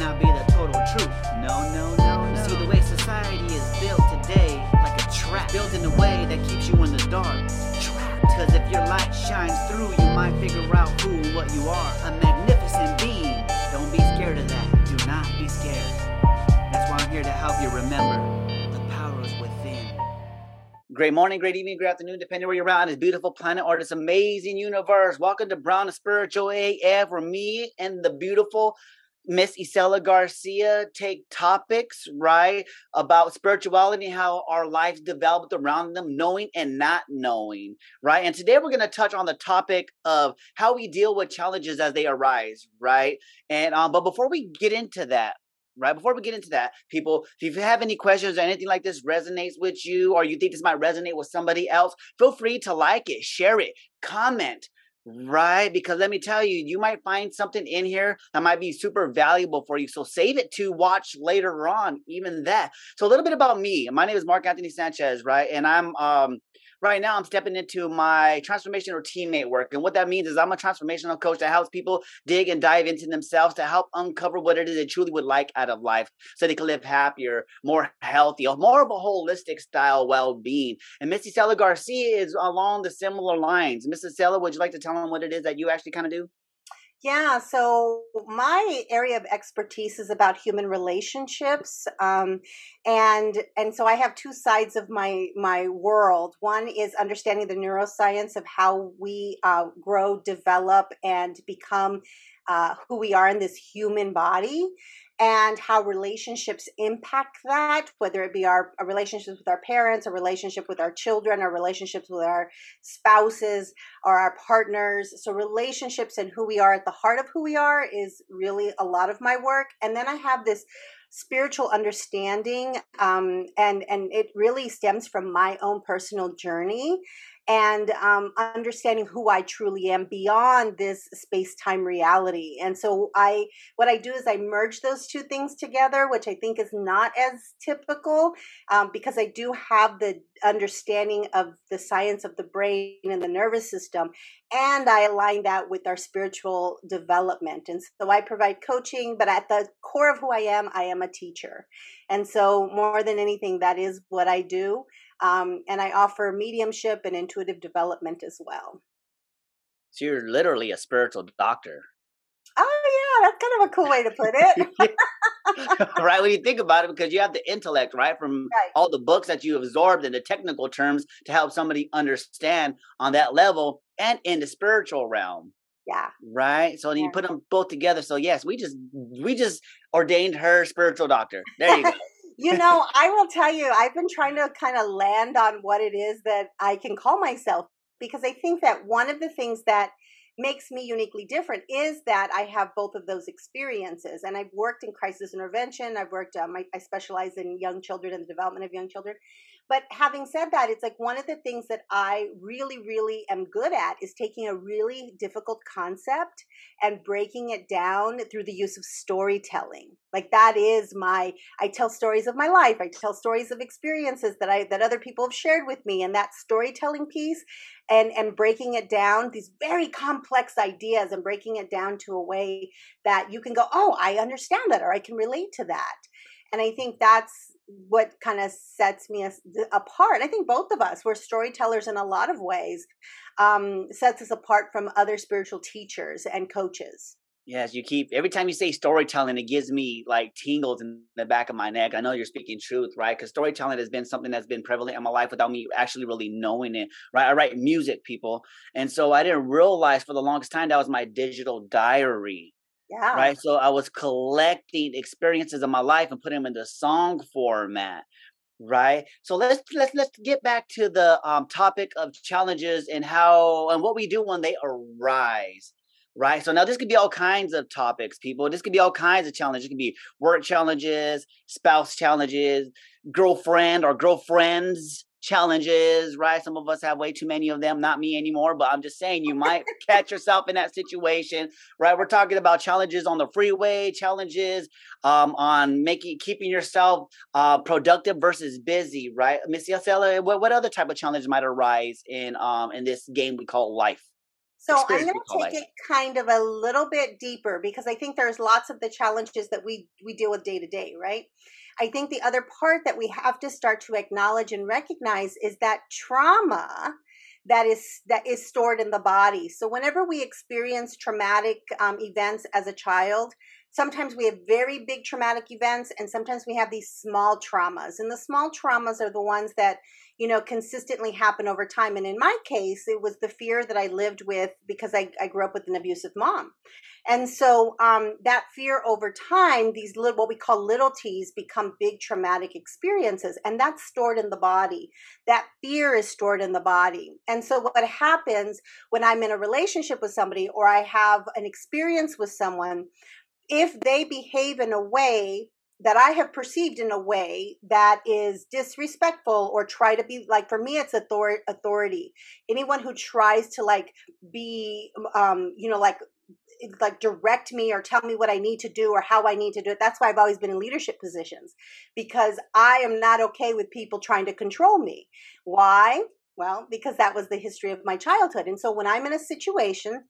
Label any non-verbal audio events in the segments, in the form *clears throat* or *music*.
not be the total truth. No, no, no, no. See, the way society is built today, like a trap, built in a way that keeps you in the dark. Trapped. Cause if your light shines through, you might figure out who and what you are. A magnificent being. Don't be scared of that. Do not be scared. That's why I'm here to help you remember the power is within. Great morning, great evening, great afternoon, depending where you're at on this beautiful planet or this amazing universe. Welcome to Brown and Spiritual AF, where me and the beautiful Miss Isela Garcia take topics, right, about spirituality, how our lives developed around them, knowing and not knowing, right? And today we're going to touch on the topic of how we deal with challenges as they arise, right? And um, but before we get into that, right before we get into that people if you have any questions or anything like this resonates with you or you think this might resonate with somebody else feel free to like it share it comment Right, because let me tell you, you might find something in here that might be super valuable for you. So save it to watch later on, even that. So a little bit about me. My name is Mark Anthony Sanchez, right? And I'm um right now I'm stepping into my transformation or teammate work. And what that means is I'm a transformational coach that helps people dig and dive into themselves to help uncover what it is they truly would like out of life so they can live happier, more healthy, more of a holistic style well-being. And Missy Isela Garcia is along the similar lines. Mrs. Isela, would you like to tell them what it is that you actually kind of do? Yeah, so my area of expertise is about human relationships, um, and and so I have two sides of my my world. One is understanding the neuroscience of how we uh, grow, develop, and become uh, who we are in this human body, and how relationships impact that, whether it be our, our, relationships with our parents, a relationship with our children, our relationships with our spouses, or our partners. So, relationships and who we are at the heart of who we are is really a lot of my work. And then I have this spiritual understanding um, and and it really stems from my own personal journey and um, understanding who I truly am beyond this space time reality. And so I, what I do is I merge those two things together, which I think is not as typical um, because I do have the understanding of the science of the brain and the nervous system, and I align that with our spiritual development. And so I provide coaching, but at the core of who I am, I am a teacher. And so more than anything, that is what I do. Um, and I offer mediumship and intuitive development as well. So you're literally a spiritual doctor. Oh yeah, that's kind of a cool way to put it. *laughs* right when you think about it, because you have the intellect, right, from right. all the books that you absorbed in the technical terms to help somebody understand on that level and in the spiritual realm. Yeah. Right. So yeah. you put them both together. So yes, we just we just ordained her spiritual doctor. There you go you know, I will tell you, I've been trying to kind of land on what it is that I can call myself because I think that one of the things that makes me uniquely different is that I have both of those experiences. And I've worked in crisis intervention. I've worked, um, I, I specialize in young children and the development of young children. But having said that, it's like one of the things that I really, really am good at is taking a really difficult concept and breaking it down through the use of storytelling. Like that is my I tell stories of my life. I tell stories of experiences that I that other people have shared with me and that storytelling piece and and breaking it down these very complex ideas and breaking it down to a way that you can go, "Oh, I understand that or I can relate to that." And I think that's what kind of sets me apart. I think both of us, we're storytellers in a lot of ways, um, sets us apart from other spiritual teachers and coaches. Yes, you keep every time you say storytelling, it gives me like tingles in the back of my neck. I know you're speaking truth, right? Because storytelling has been something that's been prevalent in my life without me actually really knowing it, right? I write music, people, and so I didn't realize for the longest time that was my digital diary, yeah. Right. So I was collecting experiences of my life and putting them into song format. Right. So let's let's let's get back to the um, topic of challenges and how and what we do when they arise. Right. So now this could be all kinds of topics, people. This could be all kinds of challenges. It could be work challenges, spouse challenges, girlfriend or girlfriends challenges, right? Some of us have way too many of them, not me anymore, but I'm just saying you might *laughs* catch yourself in that situation, right? We're talking about challenges on the freeway, challenges um, on making keeping yourself uh, productive versus busy, right? Miss Isela, what, what other type of challenge might arise in um in this game we call life? So I'm going to take it kind of a little bit deeper because I think there's lots of the challenges that we we deal with day to day, right? I think the other part that we have to start to acknowledge and recognize is that trauma that is that is stored in the body. So whenever we experience traumatic um, events as a child, sometimes we have very big traumatic events and sometimes we have these small traumas and the small traumas are the ones that you know consistently happen over time and in my case it was the fear that i lived with because i, I grew up with an abusive mom. And so um, that fear over time these little what we call little t's become big traumatic experiences and that's stored in the body. That fear is stored in the body. And so what happens when i'm in a relationship with somebody or i have an experience with someone if they behave in a way that I have perceived in a way that is disrespectful or try to be like for me it's author- authority anyone who tries to like be um you know like like direct me or tell me what I need to do or how I need to do it. That's why I've always been in leadership positions because I am not okay with people trying to control me. Why? Well, because that was the history of my childhood. And so when I'm in a situation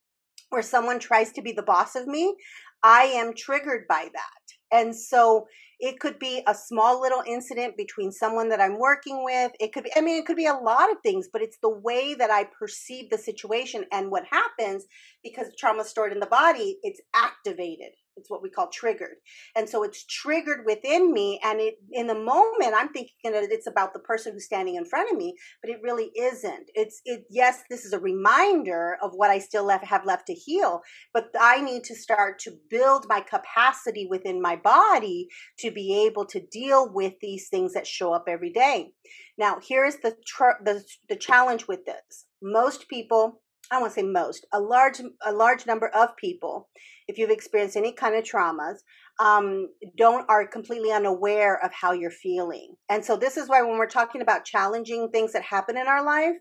where someone tries to be the boss of me, I am triggered by that. And so it could be a small little incident between someone that I'm working with. It could be, I mean, it could be a lot of things, but it's the way that I perceive the situation. And what happens because trauma stored in the body, it's activated. It's what we call triggered. And so it's triggered within me. And it in the moment, I'm thinking that it's about the person who's standing in front of me, but it really isn't. It's it yes, this is a reminder of what I still left have left to heal, but I need to start to build my capacity within my body to be able to deal with these things that show up every day. Now, here's the tr- the, the challenge with this. Most people I to say most, a large a large number of people, if you've experienced any kind of traumas, um, don't are completely unaware of how you're feeling. And so this is why when we're talking about challenging things that happen in our life,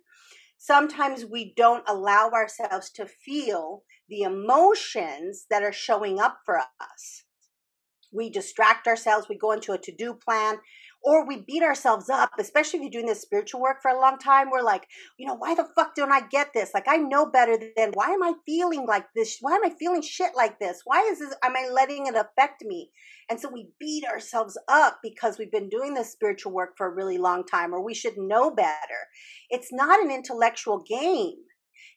sometimes we don't allow ourselves to feel the emotions that are showing up for us. We distract ourselves, we go into a to-do plan, or we beat ourselves up, especially if you're doing this spiritual work for a long time. We're like, you know, why the fuck don't I get this? Like, I know better than why am I feeling like this? Why am I feeling shit like this? Why is this? Am I letting it affect me? And so we beat ourselves up because we've been doing this spiritual work for a really long time, or we should know better. It's not an intellectual game.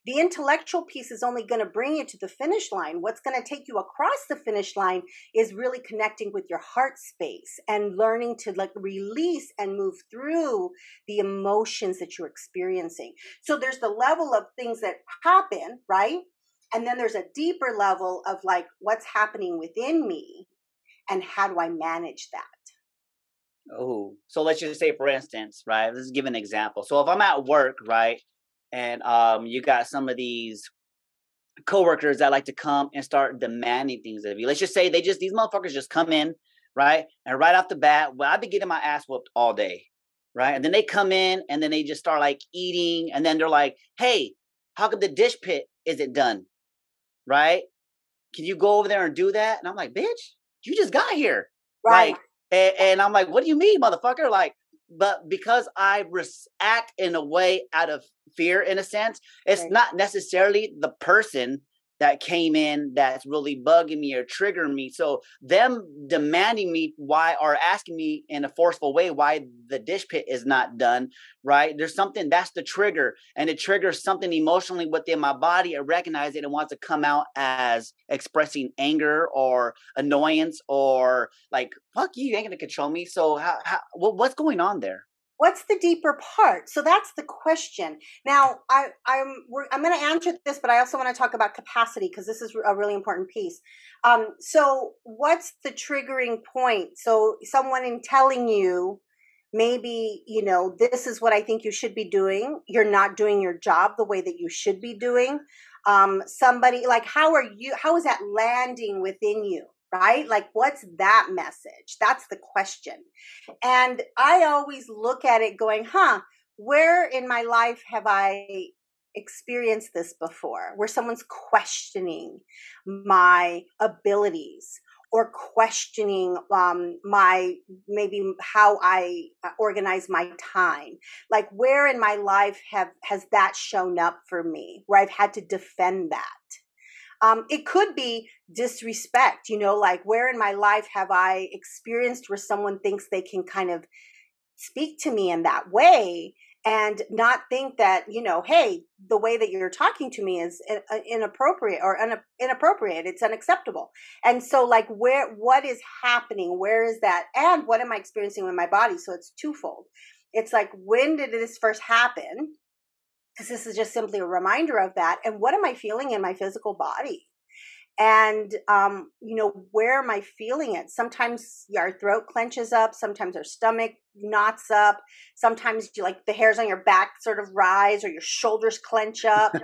The intellectual piece is only going to bring you to the finish line. What's going to take you across the finish line is really connecting with your heart space and learning to like release and move through the emotions that you're experiencing. So there's the level of things that happen, right? And then there's a deeper level of like what's happening within me and how do I manage that? Oh, so let's just say, for instance, right? Let's give an example. So if I'm at work, right, and um, you got some of these coworkers that like to come and start demanding things of you. Let's just say they just these motherfuckers just come in, right? And right off the bat, well, I've been getting my ass whooped all day, right? And then they come in and then they just start like eating, and then they're like, "Hey, how come the dish pit isn't done?" Right? Can you go over there and do that? And I'm like, "Bitch, you just got here." Right. Like, and, and I'm like, "What do you mean, motherfucker?" Like, but because I act in a way out of fear, in a sense, it's right. not necessarily the person that came in that's really bugging me or triggering me. So them demanding me why or asking me in a forceful way why the dish pit is not done, right? There's something that's the trigger and it triggers something emotionally within my body. I recognize it and wants to come out as expressing anger or annoyance or like, fuck you, you ain't gonna control me. So how, how what's going on there? What's the deeper part? So that's the question. Now i i'm i'm going to answer this but i also want to talk about capacity because this is a really important piece. Um, so what's the triggering point? So someone in telling you maybe you know this is what i think you should be doing. You're not doing your job the way that you should be doing. Um, somebody like how are you how is that landing within you right? Like, what's that message? That's the question. And I always look at it going, huh, where in my life have I experienced this before? Where someone's questioning my abilities or questioning um, my maybe how I uh, organize my time. Like where in my life have has that shown up for me where I've had to defend that? Um, it could be disrespect, you know, like where in my life have I experienced where someone thinks they can kind of speak to me in that way and not think that you know hey the way that you're talking to me is inappropriate or inappropriate it's unacceptable. And so like where what is happening? Where is that? And what am i experiencing with my body? So it's twofold. It's like when did this first happen because this is just simply a reminder of that and what am i feeling in my physical body? And um, you know where am i feeling it? Sometimes our throat clenches up sometimes our stomach knots up sometimes you like the hairs on your back sort of rise or your shoulders clench up. *laughs*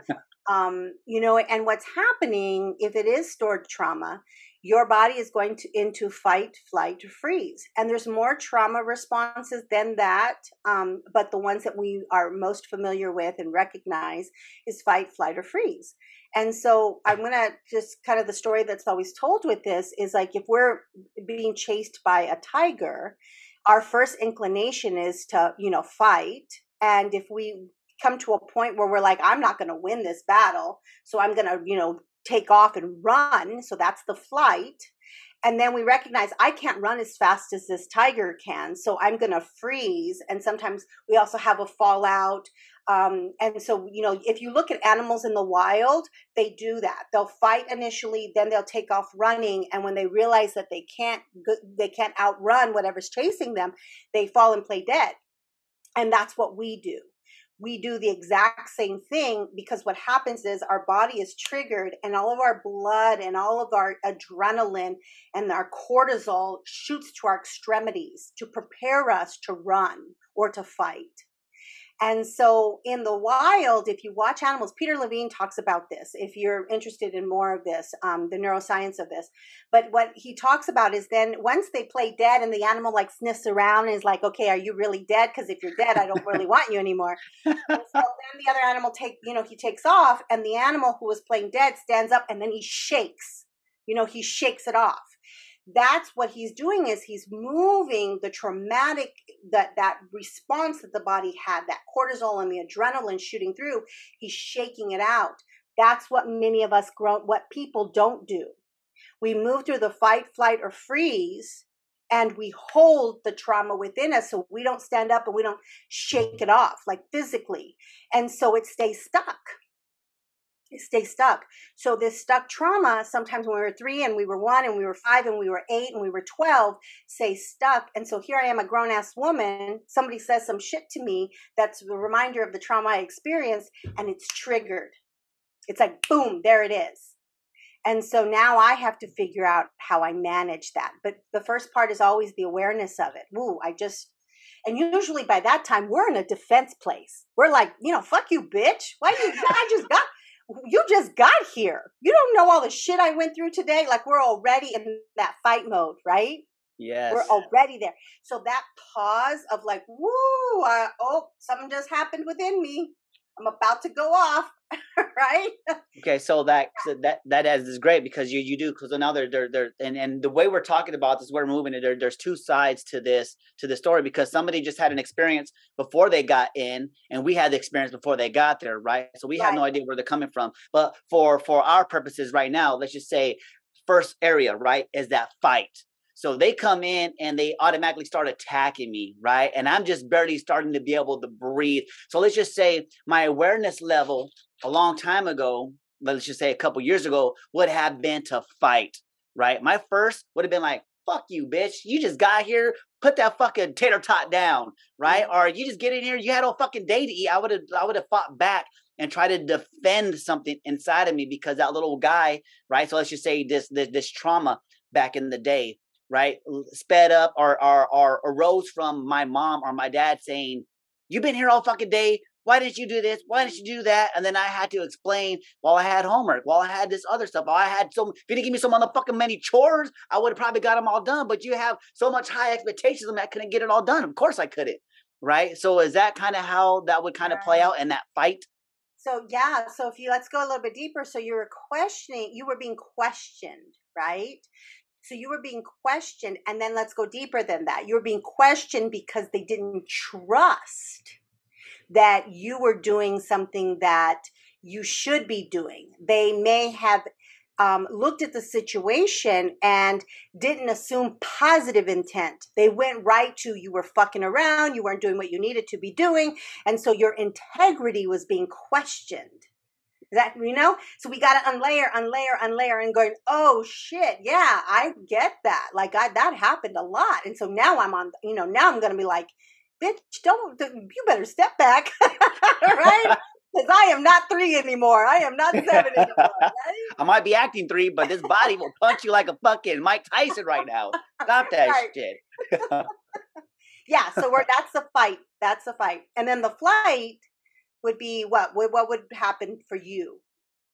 Um, you know and what's happening if it is stored trauma your body is going to into fight flight or freeze and there's more trauma responses than that um, but the ones that we are most familiar with and recognize is fight flight or freeze and so I'm to just kind of the story that's always told with this is like if we're being chased by a tiger, our first inclination is to, you know, fight. And if we come to a point where we're like, I'm not going to win this battle, so I'm going to, you know, take off and run. So that's the flight. And then we recognize I can't run as fast as this tiger can, so I'm going to freeze. And sometimes we also have a fallout um, and so, you know, if you look at animals in the wild, they do that. They'll fight initially, then they'll take off running, and when they realize that they can't, they can't outrun whatever's chasing them, they fall and play dead. And that's what we do. We do the exact same thing because what happens is our body is triggered, and all of our blood and all of our adrenaline and our cortisol shoots to our extremities to prepare us to run or to fight. And so in the wild, if you watch animals, Peter Levine talks about this. If you're interested in more of this, um, the neuroscience of this, but what he talks about is then once they play dead and the animal like sniffs around and is like, okay, are you really dead? Because if you're dead, I don't really want you anymore. *laughs* so then the other animal take, you know, he takes off, and the animal who was playing dead stands up, and then he shakes. You know, he shakes it off that's what he's doing is he's moving the traumatic that that response that the body had that cortisol and the adrenaline shooting through he's shaking it out. That's what many of us grow what people don't do. We move through the fight flight or freeze and we hold the trauma within us so we don't stand up and we don't shake it off like physically. And so it stays stuck stay stuck. So this stuck trauma, sometimes when we were three and we were one and we were five and we were eight and we were 12, say stuck. And so here I am, a grown ass woman. Somebody says some shit to me that's a reminder of the trauma I experienced and it's triggered. It's like, boom, there it is. And so now I have to figure out how I manage that. But the first part is always the awareness of it. Woo, I just and usually by that time, we're in a defense place. We're like, you know, fuck you, bitch. Why you? *laughs* I just got you just got here. You don't know all the shit I went through today. Like we're already in that fight mode, right? Yes. We're already there. So that pause of like, woo, uh, oh, something just happened within me. I'm about to go off, *laughs* right? Okay, so that so that that is great because you you do because now they're they're they're and and the way we're talking about this, we're moving it. There, there's two sides to this to the story because somebody just had an experience before they got in, and we had the experience before they got there, right? So we right. have no idea where they're coming from. But for for our purposes right now, let's just say first area right is that fight so they come in and they automatically start attacking me, right? And I'm just barely starting to be able to breathe. So let's just say my awareness level a long time ago, let's just say a couple years ago, would have been to fight, right? My first would have been like, fuck you, bitch. You just got here, put that fucking tater tot down, right? Mm-hmm. Or you just get in here, you had a fucking day to eat. I would have I would have fought back and try to defend something inside of me because that little guy, right? So let's just say this this, this trauma back in the day right, sped up or, or, or arose from my mom or my dad saying, You've been here all fucking day. Why didn't you do this? Why didn't you do that? And then I had to explain while I had homework, while I had this other stuff, while I had so, if you didn't give me so motherfucking many chores, I would have probably got them all done. But you have so much high expectations of me, I couldn't get it all done. Of course I couldn't. Right. So is that kind of how that would kind of play out in that fight? So yeah, so if you let's go a little bit deeper. So you were questioning, you were being questioned, right? So you were being questioned. And then let's go deeper than that. You were being questioned because they didn't trust that you were doing something that you should be doing. They may have um, looked at the situation and didn't assume positive intent. They went right to you were fucking around, you weren't doing what you needed to be doing, and so your integrity was being questioned. That you know, so we got to unlayer, unlayer, unlayer, and going. Oh shit, yeah, I get that. Like I that happened a lot, and so now I'm on. You know, now I'm gonna be like, bitch, don't you better step back, *laughs* right? Because I am not three anymore. I am not seven anymore. Right? *laughs* I might be acting three, but this body will punch you like a fucking Mike Tyson right now. Stop *laughs* that right. shit. yeah, so we're that's the fight. That's the fight. And then the flight would be what? What would happen for you?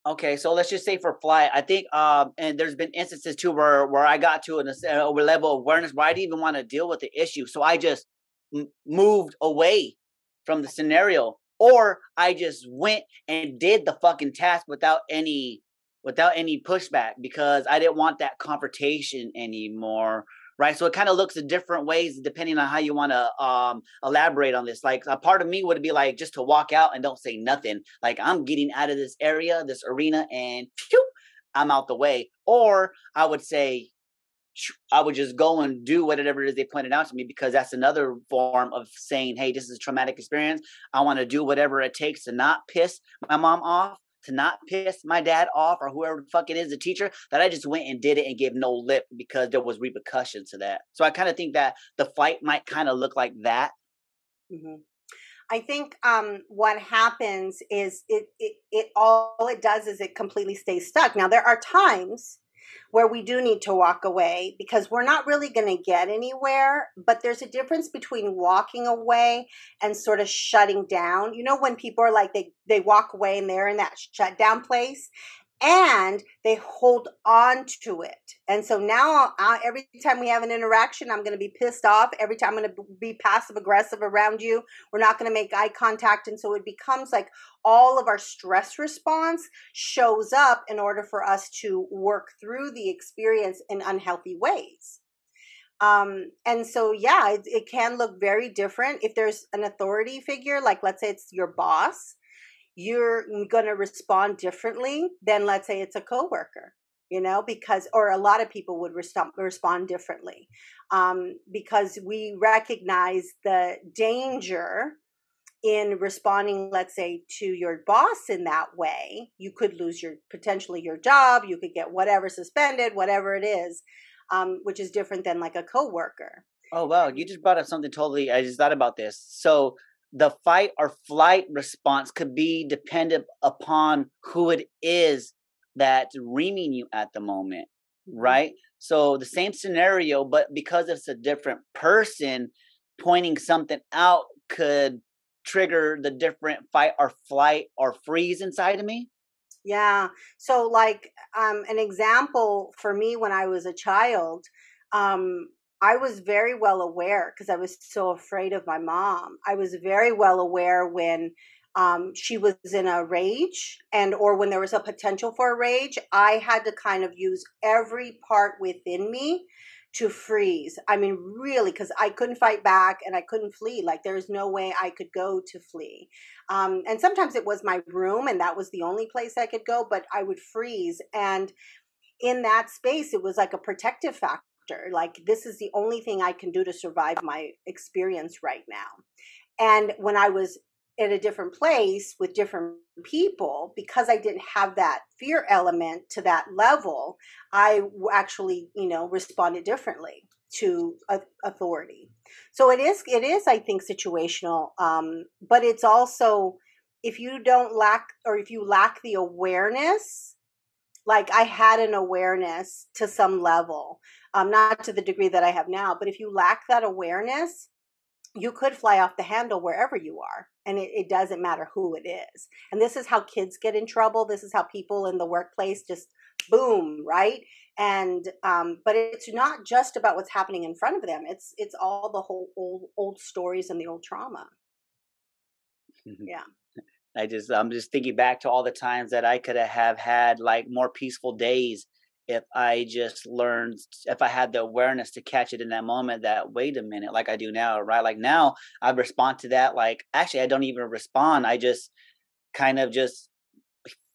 Okay, so let's just say for flight, I think, um, and there's been instances too where where I got to an, a level of awareness where I didn't even want to deal with the issue, so I just m- moved away from the scenario, or I just went and did the fucking task without any without any pushback because I didn't want that confrontation anymore right? So it kind of looks in different ways depending on how you want to um, elaborate on this. Like a part of me would be like just to walk out and don't say nothing. Like I'm getting out of this area, this arena, and phew, I'm out the way. Or I would say, I would just go and do whatever it is they pointed out to me because that's another form of saying, hey, this is a traumatic experience. I want to do whatever it takes to not piss my mom off to not piss my dad off or whoever the fuck it is, the teacher, that I just went and did it and gave no lip because there was repercussions to that. So I kind of think that the fight might kind of look like that. Mm-hmm. I think um, what happens is it, it it all it does is it completely stays stuck. Now there are times where we do need to walk away because we're not really going to get anywhere. But there's a difference between walking away and sort of shutting down. You know, when people are like, they, they walk away and they're in that shutdown place and they hold on to it. And so now, uh, every time we have an interaction, I'm going to be pissed off. Every time I'm going to be passive aggressive around you. We're not going to make eye contact. And so it becomes like all of our stress response shows up in order for us to work through the experience in unhealthy ways. Um, and so, yeah, it, it can look very different if there's an authority figure, like let's say it's your boss you're going to respond differently than let's say it's a coworker you know because or a lot of people would respond respond differently um, because we recognize the danger in responding let's say to your boss in that way. You could lose your potentially your job you could get whatever suspended whatever it is um, which is different than like a coworker. Oh wow you just brought up something totally i just thought about this. So the fight or flight response could be dependent upon who it is that's reaming you at the moment, mm-hmm. right? So the same scenario, but because it's a different person pointing something out could trigger the different fight or flight or freeze inside of me. Yeah. So like um an example for me when I was a child, um I was very well aware because I was so afraid of my mom. I was very well aware when um, she was in a rage and or when there was a potential for a rage i had to kind of use every part within me to freeze. I mean really because i couldn't fight back and i couldn't flee. Like there was no way i could go to flee. Um, and sometimes it was my room and that was the only place i could go but i would freeze. And in that space it was like a protective factor like, this is the only thing I can do to survive my experience right now. And when I was in a different place with different people, because I didn't have that fear element to that level, I actually, you know, responded differently to authority. So it is, it is, I think, situational. Um, but it's also if you don't lack or if you lack the awareness like I had an awareness to some level, um, not to the degree that I have now, but if you lack that awareness, you could fly off the handle wherever you are and it, it, doesn't matter who it is. And this is how kids get in trouble. This is how people in the workplace just boom right? And um, but it's not just about what's happening in front of them. It's it's all the whole old old stories and the old trauma. Yeah I just I'm just thinking back to all the times that I could have had like more peaceful days if I just learned, if I had the awareness to catch it in that moment that, wait a minute, like I do now, right? Like now I respond to that. Like, actually, I don't even respond. I just kind of just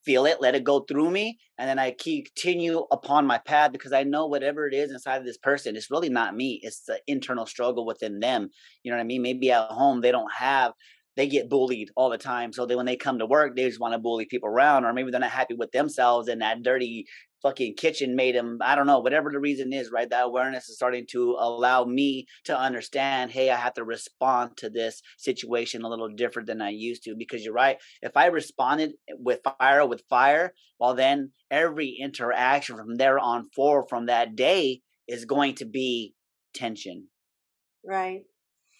feel it, let it go through me, and then I continue upon my path because I know whatever it is inside of this person, it's really not me. It's the internal struggle within them. You know what I mean? Maybe at home they don't have they get bullied all the time. So then when they come to work, they just want to bully people around, or maybe they're not happy with themselves and that dirty fucking kitchen made them, I don't know, whatever the reason is, right? That awareness is starting to allow me to understand, hey, I have to respond to this situation a little different than I used to. Because you're right. If I responded with fire with fire, well, then every interaction from there on forward from that day is going to be tension. Right.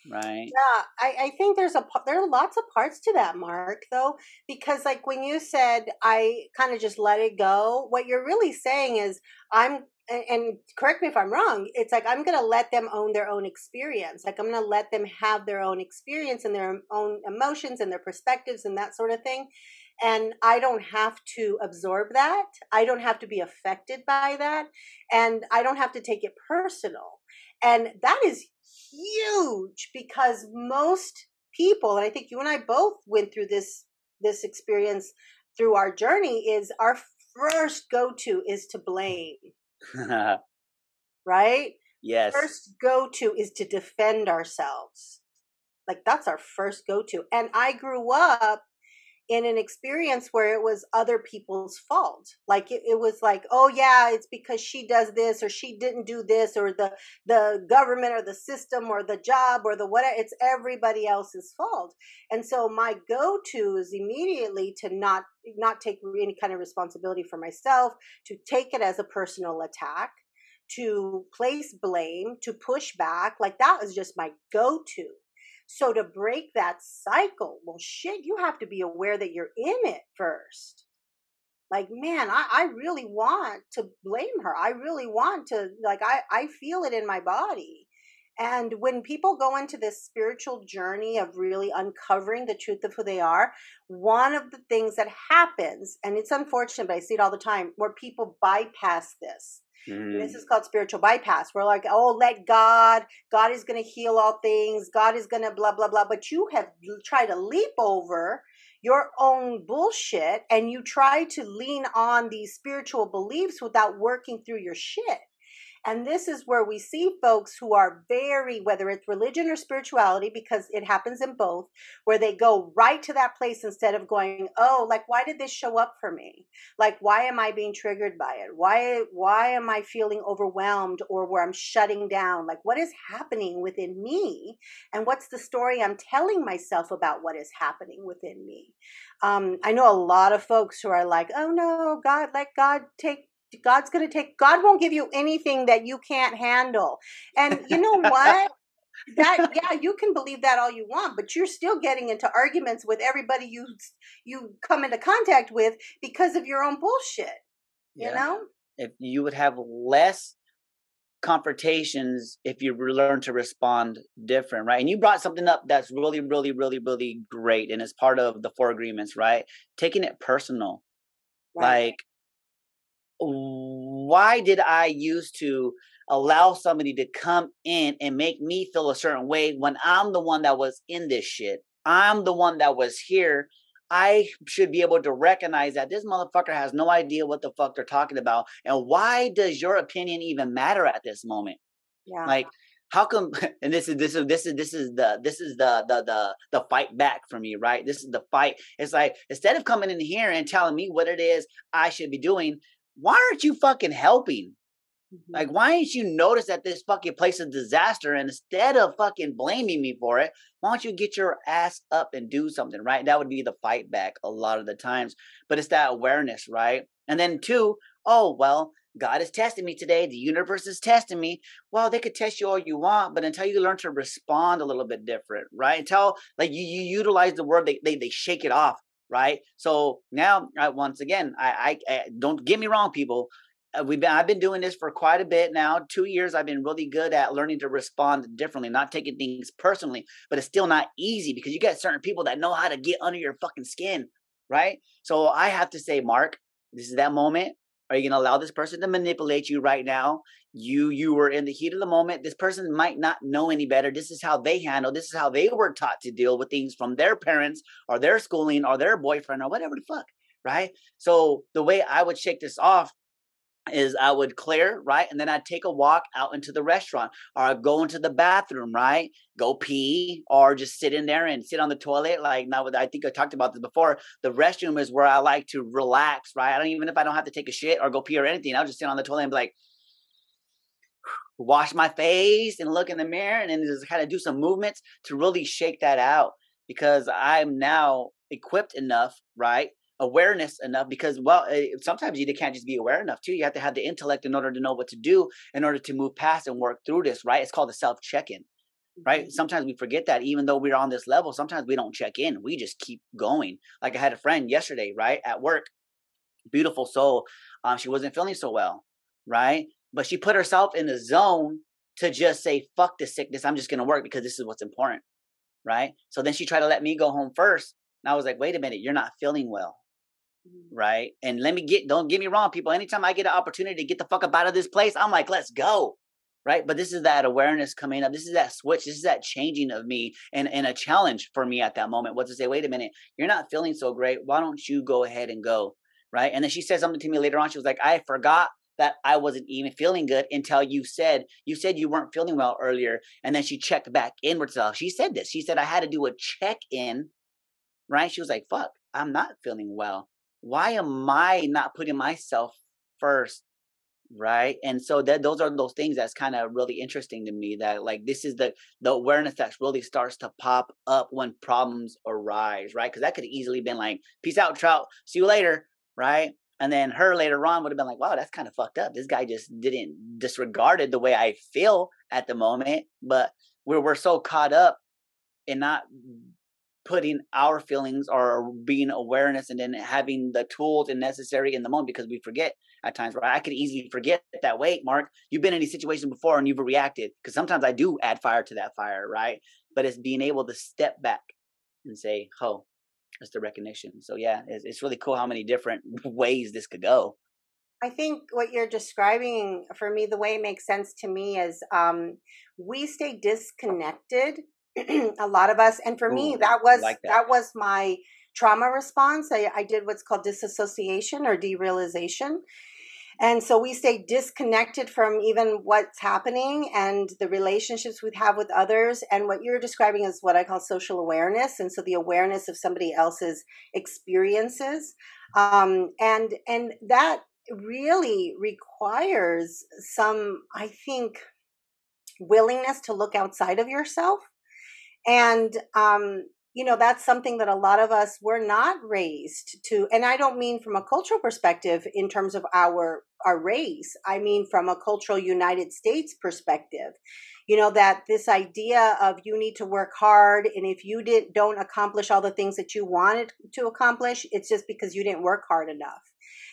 Right. Yeah, I, I think there's a there are lots of parts to that, Mark. Though, because like when you said I kind of just let it go, what you're really saying is I'm and correct me if I'm wrong. It's like I'm gonna let them own their own experience. Like I'm gonna let them have their own experience and their own emotions and their perspectives and that sort of thing. And I don't have to absorb that. I don't have to be affected by that, and I don't have to take it personal. And that is huge because most people, and I think you and I both went through this this experience through our journey, is our first go to is to blame. *laughs* right? Yes. First go to is to defend ourselves. Like that's our first go to. And I grew up in an experience where it was other people's fault. Like it, it, was like, oh yeah, it's because she does this or she didn't do this or the the government or the system or the job or the whatever. It's everybody else's fault. And so my go to is immediately to not not take any kind of responsibility for myself, to take it as a personal attack, to place blame, to push back. Like that was just my go to. So to break that cycle, well, shit, you have to be aware that you're in it first. Like, man, I, I really want to blame her. I really want to, like, I, I feel it in my body. And when people go into this spiritual journey of really uncovering the truth of who they are, one of the things that happens, and it's unfortunate, but I see it all the time, where people bypass this. Mm. This is called spiritual bypass. We're like, oh, let God, God is going to heal all things, God is going to blah, blah, blah. But you have tried to leap over your own bullshit and you try to lean on these spiritual beliefs without working through your shit. And this is where we see folks who are very, whether it's religion or spirituality, because it happens in both, where they go right to that place instead of going, oh, like, why did this show up for me? Like, why am I being triggered by it? Why, why am I feeling overwhelmed or where I'm shutting down? Like, what is happening within me? And what's the story I'm telling myself about what is happening within me? Um, I know a lot of folks who are like, oh no, God, let God take God's going to take, God won't give you anything that you can't handle. And you know what? that *laughs* yeah you can believe that all you want but you're still getting into arguments with everybody you you come into contact with because of your own bullshit you yeah. know if you would have less confrontations if you learn to respond different right and you brought something up that's really really really really great and it's part of the four agreements right taking it personal right. like why did I used to allow somebody to come in and make me feel a certain way when I'm the one that was in this shit? I'm the one that was here. I should be able to recognize that this motherfucker has no idea what the fuck they're talking about. And why does your opinion even matter at this moment? Yeah. Like, how come *laughs* and this is this is this is this is the this is the the the the fight back for me right this is the fight it's like instead of coming in here and telling me what it is i should be doing why aren't you fucking helping? Mm-hmm. Like, why didn't you notice that this fucking place is disaster? And instead of fucking blaming me for it, why don't you get your ass up and do something, right? That would be the fight back a lot of the times. But it's that awareness, right? And then two, oh well, God is testing me today. The universe is testing me. Well, they could test you all you want, but until you learn to respond a little bit different, right? Until like you, you utilize the word, they, they they shake it off right? So now, uh, once again, I, I, I, don't get me wrong, people. Uh, we've been, I've been doing this for quite a bit now. Two years, I've been really good at learning to respond differently, not taking things personally. But it's still not easy because you got certain people that know how to get under your fucking skin, right? So I have to say, Mark, this is that moment. Are you going to allow this person to manipulate you right now? You you were in the heat of the moment. This person might not know any better. This is how they handle. This is how they were taught to deal with things from their parents or their schooling or their boyfriend or whatever the fuck, right? So the way I would shake this off is I would clear, right? And then I'd take a walk out into the restaurant or I'd go into the bathroom, right? Go pee or just sit in there and sit on the toilet. Like now, I think I talked about this before. The restroom is where I like to relax, right? I don't even if I don't have to take a shit or go pee or anything, I'll just sit on the toilet and be like, *sighs* wash my face and look in the mirror and then just kind of do some movements to really shake that out because I'm now equipped enough, right? Awareness enough because well eh, sometimes you can't just be aware enough too you have to have the intellect in order to know what to do in order to move past and work through this right? It's called the self check-in right? Mm-hmm. sometimes we forget that even though we're on this level sometimes we don't check in we just keep going. Like i had a friend yesterday right at work beautiful soul um, she wasn't feeling so well right? But she put herself in the zone to just say fuck this sickness i'm just going to work because this is what's important right? So then she tried to let me go home first and i was like wait a minute you're not feeling well. Mm-hmm. right? And let me get don't get me wrong, people. Anytime I get an opportunity to get the fuck up out of this place, I'm like, let's go. Right. But this is that awareness coming up. This is that switch. This is that changing of me and, and a challenge for me at that moment was to say, wait a minute, you're not feeling so great. Why don't you go ahead and go? Right. And then she said something to me later on. She was like, I forgot that I wasn't even feeling good until you said you said you weren't feeling well earlier. And then she checked back in with herself. She said this. She said I had to do a check in. Right. She was like, fuck, I'm not feeling well why am I not putting myself first? Right. And so that those are those things that's kind of really interesting to me that like this is the the awareness that really starts to pop up when problems arise, right? Because that could easily been like, peace out, trout, see you later, right? And then her later on would have been like, wow, that's kind of fucked up. This guy just didn't disregarded the way I feel at the moment. But we're we're so caught up in not putting our feelings or being awareness and then having the tools and necessary in the moment because we forget at times right? I could easily forget that wait mark you've been in these situations before and you've reacted because sometimes i do add fire to that fire right? But it's being able to step back and say oh it's the recognition. So yeah it's, it's really cool how many different *laughs* ways this could go. I think what you're describing for me, the way it makes sense to me is um, we stay disconnected *clears throat* a lot of us and for Ooh, me that was like that. that. was my trauma response I, I did what's called disassociation or derealization and so we stay disconnected from even what's happening and the relationships we have with others and what you're describing is what i call social awareness and so the awareness of somebody else's experiences um, and and that really requires some i think willingness to look outside of yourself and um, you know that's something that a lot of us were not raised to and i don't mean from a cultural perspective in terms of our our race i mean from a cultural united states perspective. You know that this idea of you need to work hard and if you didn't don't accomplish all the things that you wanted to accomplish it's just because you didn't work hard enough.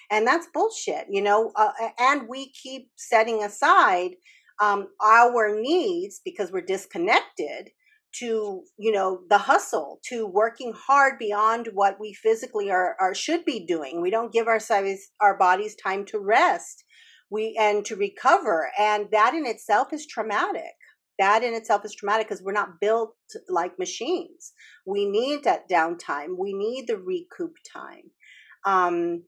And that's bullshit you know uh, and we keep setting aside um, our needs because we're disconnected to you know the hustle to working hard beyond what we physically are, are should be doing. We don't give ourselves our bodies time to rest we and to recover and that in itself is traumatic. That in itself is traumatic because we're not built like machines. We need that downtime. We need the recoup time. Um,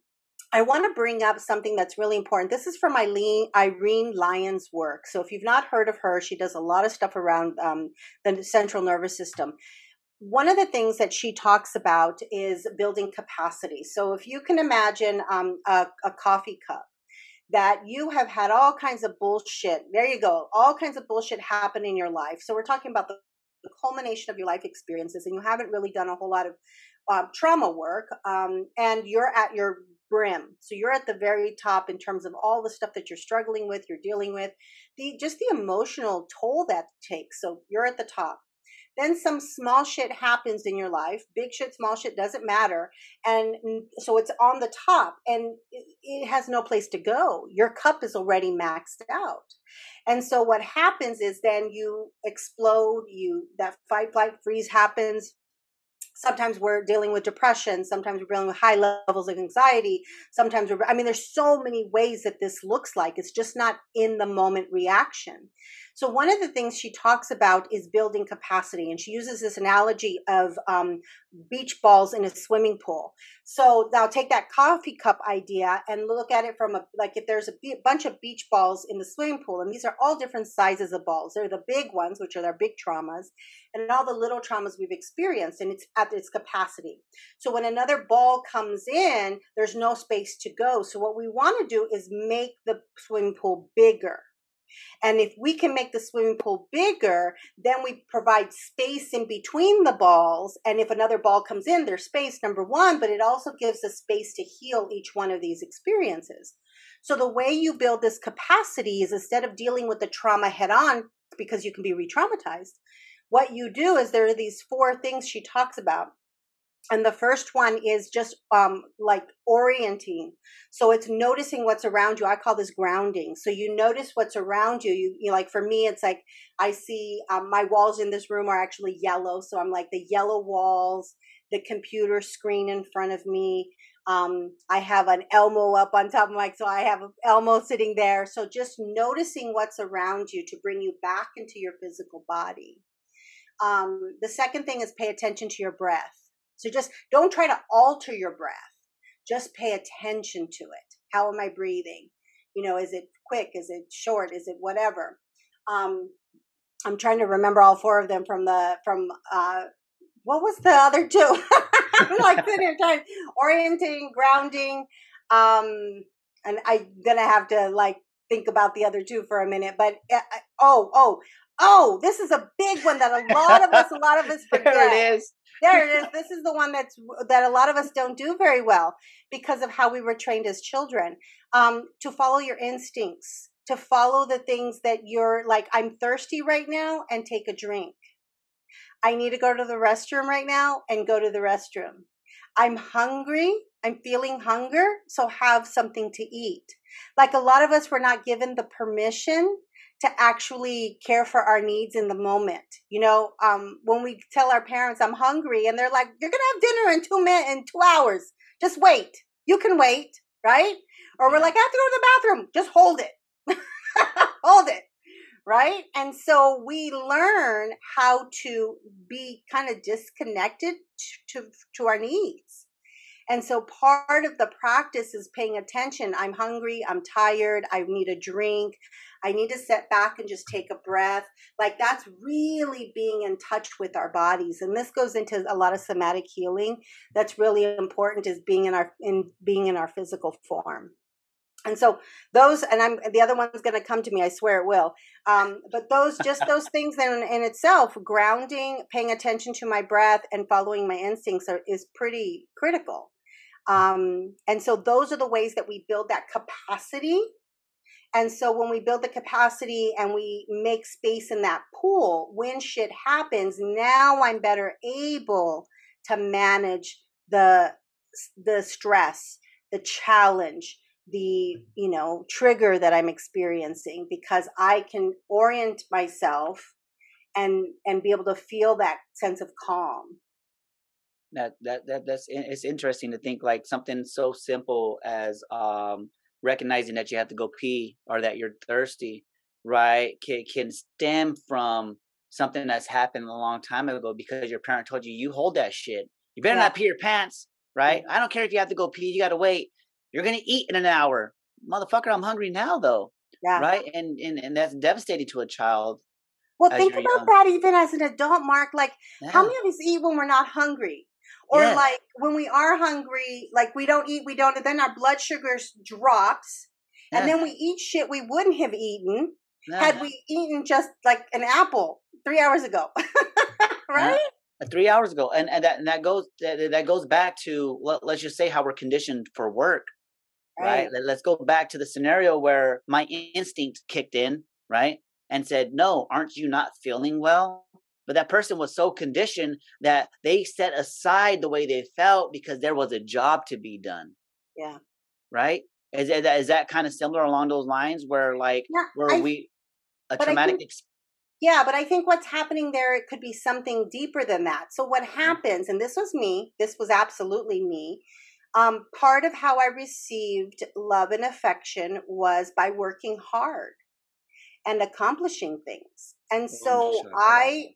I want to bring up something that's really important. This is from Eileen, Irene Lyon's work. So, if you've not heard of her, she does a lot of stuff around um, the central nervous system. One of the things that she talks about is building capacity. So, if you can imagine um, a, a coffee cup, that you have had all kinds of bullshit. There you go. All kinds of bullshit happen in your life. So we're talking about the, the culmination of your life experiences, and you haven't really done a whole lot of uh, trauma work, um, and you're at your brim. So you're at the very top in terms of all the stuff that you're struggling with, you're dealing with, the just the emotional toll that takes. So you're at the top. Then some small shit happens in your life. Big shit, small shit doesn't matter. And so it's on the top and it has no place to go. Your cup is already maxed out. And so what happens is then you explode, you that fight flight freeze happens, sometimes we're dealing with depression sometimes we're dealing with high levels of anxiety sometimes we're i mean there's so many ways that this looks like. It's just not in the moment reaction so one of the things she talks about is building capacity and she uses this analogy of um, beach balls in a swimming pool. So now take that coffee cup idea and look at it from a like if there's a b- bunch of beach balls in the swimming pool and these are all different sizes of balls. They're the big ones which are their big traumas and all the little traumas we've experienced and it's at its capacity. So when another ball comes in there's no space to go. So what we want to do is make the swimming pool bigger and if we can make the swimming pool bigger, then we provide space in between the balls. And if another ball comes in, there's space, number one, but it also gives us space to heal each one of these experiences. So the way you build this capacity is instead of dealing with the trauma head on, because you can be re traumatized, what you do is there are these four things she talks about and the first one is just um like orienting so it's noticing what's around you i call this grounding so you notice what's around you you, you like for me it's like i see um, my walls in this room are actually yellow so i'm like the yellow walls the computer screen in front of me um, I have an Elmo up on top of my, so I have Elmo sitting there. So just noticing what's around you to bring you back into your physical body. Um, the second thing is pay attention to your breath. So just don't try to alter your breath. Just pay attention to it. How am I breathing? You know, is it quick? Is it short? Is it whatever? Um, I'm trying to remember all four of them from the from uh, what was the other two? *laughs* Like sitting trying orienting, grounding, um, and I'm gonna have to like think about the other two for a minute. But uh, oh, oh, oh, this is a big one that a lot of us, a lot of us forget. *laughs* there it is there it is. This is the one that's that a lot of us don't do very well because of how we were trained as children. Um, to follow your instincts, to follow the things that you're like. I'm thirsty right now, and take a drink. I need to go to the restroom right now, and go to the restroom. I'm hungry. I'm feeling hunger, so have something to eat. Like a lot of us were not given the permission to actually care for our needs in the moment. You know, um, when we tell our parents, I'm hungry, and they're like, You're gonna have dinner in two minutes in two hours. Just wait. You can wait, right? Or we're like, I have to go to the bathroom. Just hold it. *laughs* hold it. Right? And so we learn how to be kind of disconnected to, to, to our needs. And so part of the practice is paying attention. I'm hungry. I'm tired. I need a drink. I need to sit back and just take a breath. Like that's really being in touch with our bodies. And this goes into a lot of somatic healing. That's really important is being in our in being in our physical form. And so those, and I'm the other one's going to come to me. I swear it will. Um, but those, just those *laughs* things, in, in itself, grounding, paying attention to my breath, and following my instincts are, is pretty critical. Um, and so those are the ways that we build that capacity and so when we build the capacity and we make space in that pool, when shit happens, now I'm better able to manage the the stress, the challenge, the you know trigger that I'm experiencing because I can orient myself and and be able to feel that sense of calm. That that that that's it's interesting to think like something so simple as um recognizing that you have to go pee or that you're thirsty, right, can, can stem from something that's happened a long time ago because your parent told you, you hold that shit. You better yeah. not pee your pants, right? I don't care if you have to go pee, you got to wait. You're going to eat in an hour. Motherfucker, I'm hungry now, though. Yeah. Right. And, and, and that's devastating to a child. Well, think about young. that even as an adult, Mark. Like, yeah. how many of us eat when we're not hungry? Or yes. like when we are hungry, like we don't eat, we don't, and then our blood sugars drops, and then we eat shit we wouldn't have eaten had we eaten just like an apple three hours ago, *laughs* right? Uh, three hours ago, and and that and that goes that, that goes back to let, let's just say how we're conditioned for work, right? right? Let's go back to the scenario where my instinct kicked in, right, and said, "No, aren't you not feeling well?" But that person was so conditioned that they set aside the way they felt because there was a job to be done. Yeah. Right? Is, is, that, is that kind of similar along those lines where like yeah, where I, we a traumatic Yeah, but I think what's happening there, it could be something deeper than that. So, what Mm-hmm. happens, and this was me, this was absolutely me. Um, part of how I received love and affection was by working hard and accomplishing things. And so I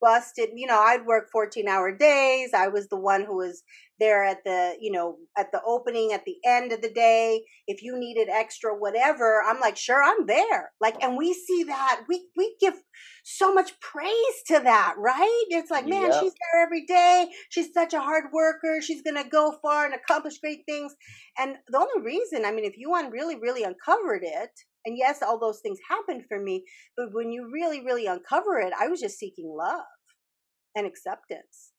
busted, you know, I'd work 14 hour days. I was the one who was there at the, you know, at the opening, at the end of the day. If you needed extra whatever, I'm like, sure, I'm there. Like, and we see that we, we give so much praise to that, right? It's like, man, Yep. she's there every day. She's such a hard worker. She's going to go far and accomplish great things. And the only reason, I mean, if you un- really, really uncovered it, and yes, all those things happened for me, but when you really, really uncover it, I was just seeking love and acceptance.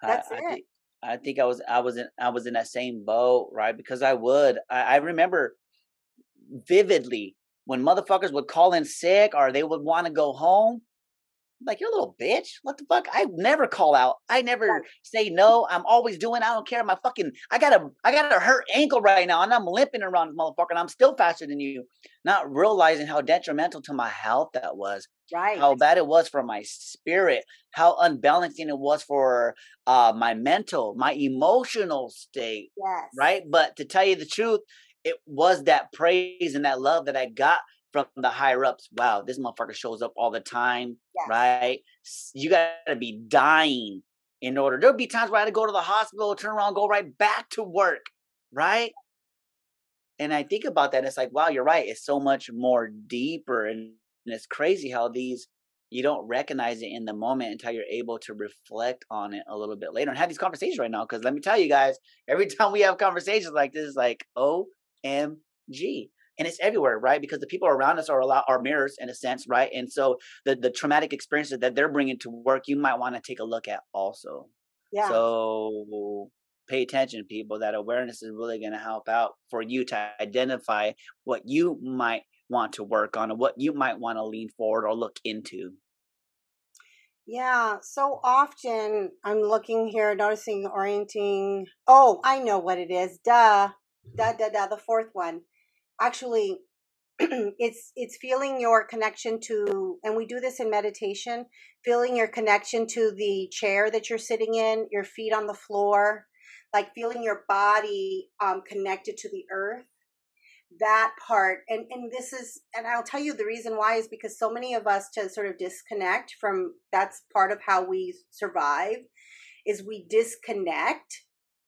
That's I, I it. Think, I think I was I was in I was in that same boat, right? Because I would I, I remember vividly when motherfuckers would call in sick or they would want to go home. Like you're a little bitch. What the fuck? I never call out. I never say no. I'm always doing. I don't care. My fucking. I got a. I got a hurt ankle right now, and I'm limping around this motherfucker, and I'm still faster than you. Not realizing how detrimental to my health that was Right. how bad it was for my spirit, how unbalancing it was for uh, my mental, my emotional state, yes. right? But to tell you the truth, it was that praise and that love that I got from the higher ups. Wow, this motherfucker shows up all the time, Yes. right? You gotta be dying in order. There'll be times where I had to go to the hospital, turn around, go right back to work, right? And I think about that, it's like, wow, you're right. It's so much more deeper, and, and it's crazy how these you don't recognize it in the moment until you're able to reflect on it a little bit later and have these conversations right now. Because let me tell you guys, every *laughs* time we have conversations like this, it's like OMG. And it's everywhere, right? Because the people around us are a lot are mirrors in a sense, right? And so the the traumatic experiences that they're bringing to work, you might want to take a look at also. Yeah. So pay attention, people. That awareness is really going to help out for you to identify what you might want to work on or what you might want to lean forward or look into. Yeah, so often I'm looking here, noticing, orienting. Oh, I know what it is. Duh, duh, duh, duh. The fourth one, actually, *clears throat* it's it's feeling your connection to, and we do this in meditation. Feeling your connection to the chair that you're sitting in, your feet on the floor, like feeling your body um, connected to the earth that part and and this is and i'll tell you the reason why is because so many of us to sort of disconnect from that's part of how we survive is we disconnect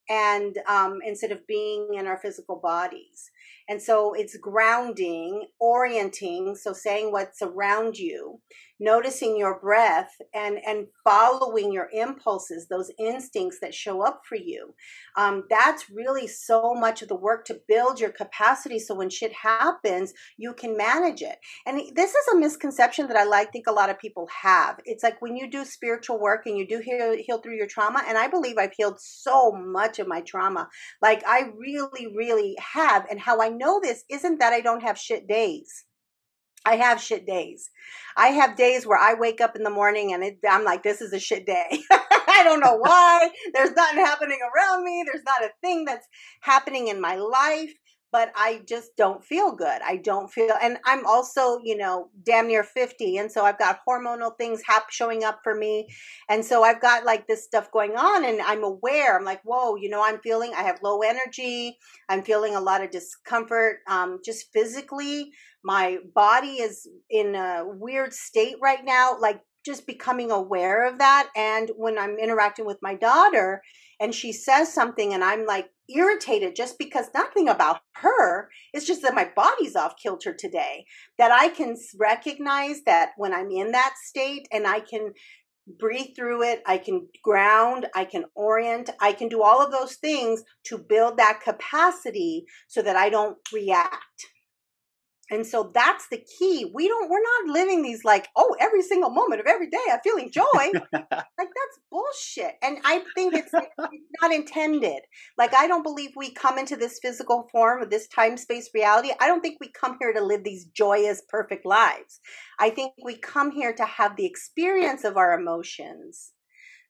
and um, instead of being in our physical bodies and so it's grounding orienting so saying what's around you noticing your breath and and following your impulses those instincts that show up for you. Um, that's really so much of the work to build your capacity so when shit happens you can manage it. And this is a misconception that i like think a lot of people have. It's like when you do spiritual work and you do heal, heal through your trauma and i believe i've healed so much of my trauma. Like i really really have and how i know this isn't that i don't have shit days I have shit days. I have days where I wake up in the morning and it, I'm like, this is a shit day. *laughs* I don't know *laughs* why. There's nothing happening around me. There's not a thing that's happening in my life, but I just don't feel good. I don't feel, and I'm also, you know, damn near 50. And so I've got hormonal things showing up for me. And so I've got like this stuff going on and I'm aware. I'm like, whoa, you know, I'm feeling, I have low energy. I'm feeling a lot of discomfort um, just physically my body is in a weird state right now like just becoming aware of that and when i'm interacting with my daughter and she says something and i'm like irritated just because nothing about her. It's just that my body's off kilter today that i can recognize that when i'm in that state and i can breathe through it i can ground i can orient i can do all of those things to build that capacity so that i don't react and so that's the key. We don't, we're not living these like, oh, every single moment of every day I'm feeling joy. *laughs* like that's bullshit. And I think it's, it's not intended. Like, I don't believe we come into this physical form of this time space reality. I don't think we come here to live these joyous, perfect lives. I think we come here to have the experience of our emotions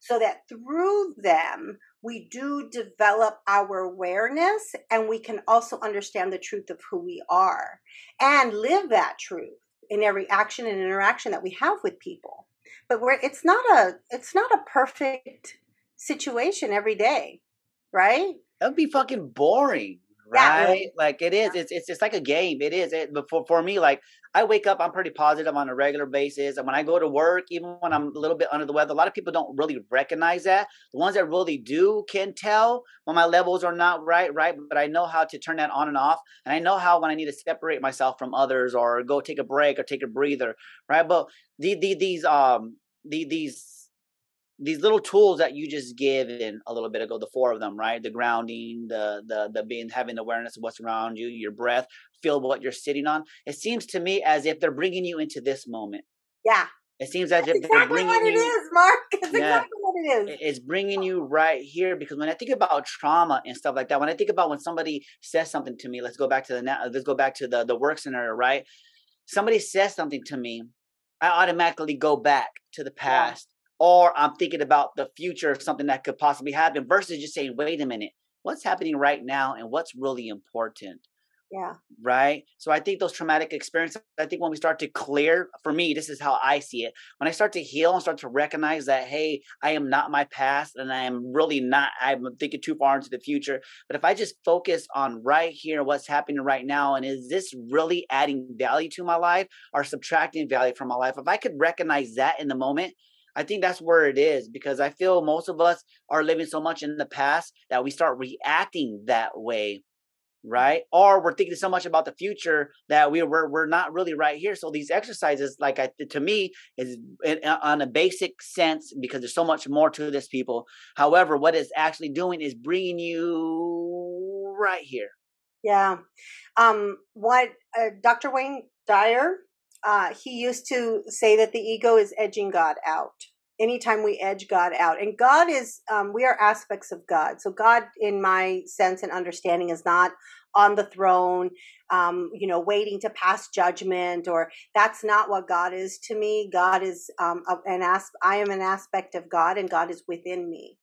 so that through them we do develop our awareness and we can also understand the truth of who we are and live that truth in every action and interaction that we have with people. But it's not a it's not a perfect situation every day, right? That would be fucking boring right? Yeah. Like it is. It's it's it's like a game. It is. It, but for for me, like I wake up, I'm pretty positive on a regular basis, and when I go to work, even when I'm a little bit under the weather, a lot of people don't really recognize that. The ones that really do can tell when my levels are not right, right. But I know how to turn that on and off, and I know how when I need to separate myself from others or go take a break or take a breather, right? But the, the these um the, these these little tools that you just gave in a little bit ago the four of them right? The grounding the the the being having awareness of what's around you your breath feel what you're sitting on. It seems to me as if they're bringing you into this moment. Yeah. It seems as That's if exactly they're bringing what you, it is mark. *laughs* It's yeah, exactly what it is. It's bringing you right here because when i think about trauma and stuff like that when i think about when somebody says something to me let's go back to the let's go back to the the work scenario right? Somebody says something to me i automatically go back to the past or I'm thinking about the future of something that could possibly happen versus just saying, wait a minute, what's happening right now and what's really important? Yeah. Right. So I think those traumatic experiences, I think when we start to clear, for me, this is how I see it. When I start to heal and start to recognize that, hey, I am not my past and I am really not, I'm thinking too far into the future. But if I just focus on right here, what's happening right now, and is this really adding value to my life or subtracting value from my life? If I could recognize that in the moment, I think that's where it is because I feel most of us are living so much in the past that we start reacting that way, right? Or we're thinking so much about the future that we we're, we're not really right here. So these exercises, like I, to me, is in, on a basic sense because there's so much more to this, people. However, what it's actually doing is bringing you right here. Yeah. Um, what uh, Dr. Wayne Dyer uh, he used to say that the ego is edging God out. Anytime we edge God out, and God is, um, we are aspects of God. So, God, in my sense and understanding, is not on the throne, um, you know, waiting to pass judgment, or that's not what God is to me. God is um, an as- I am an aspect of God, and God is within me.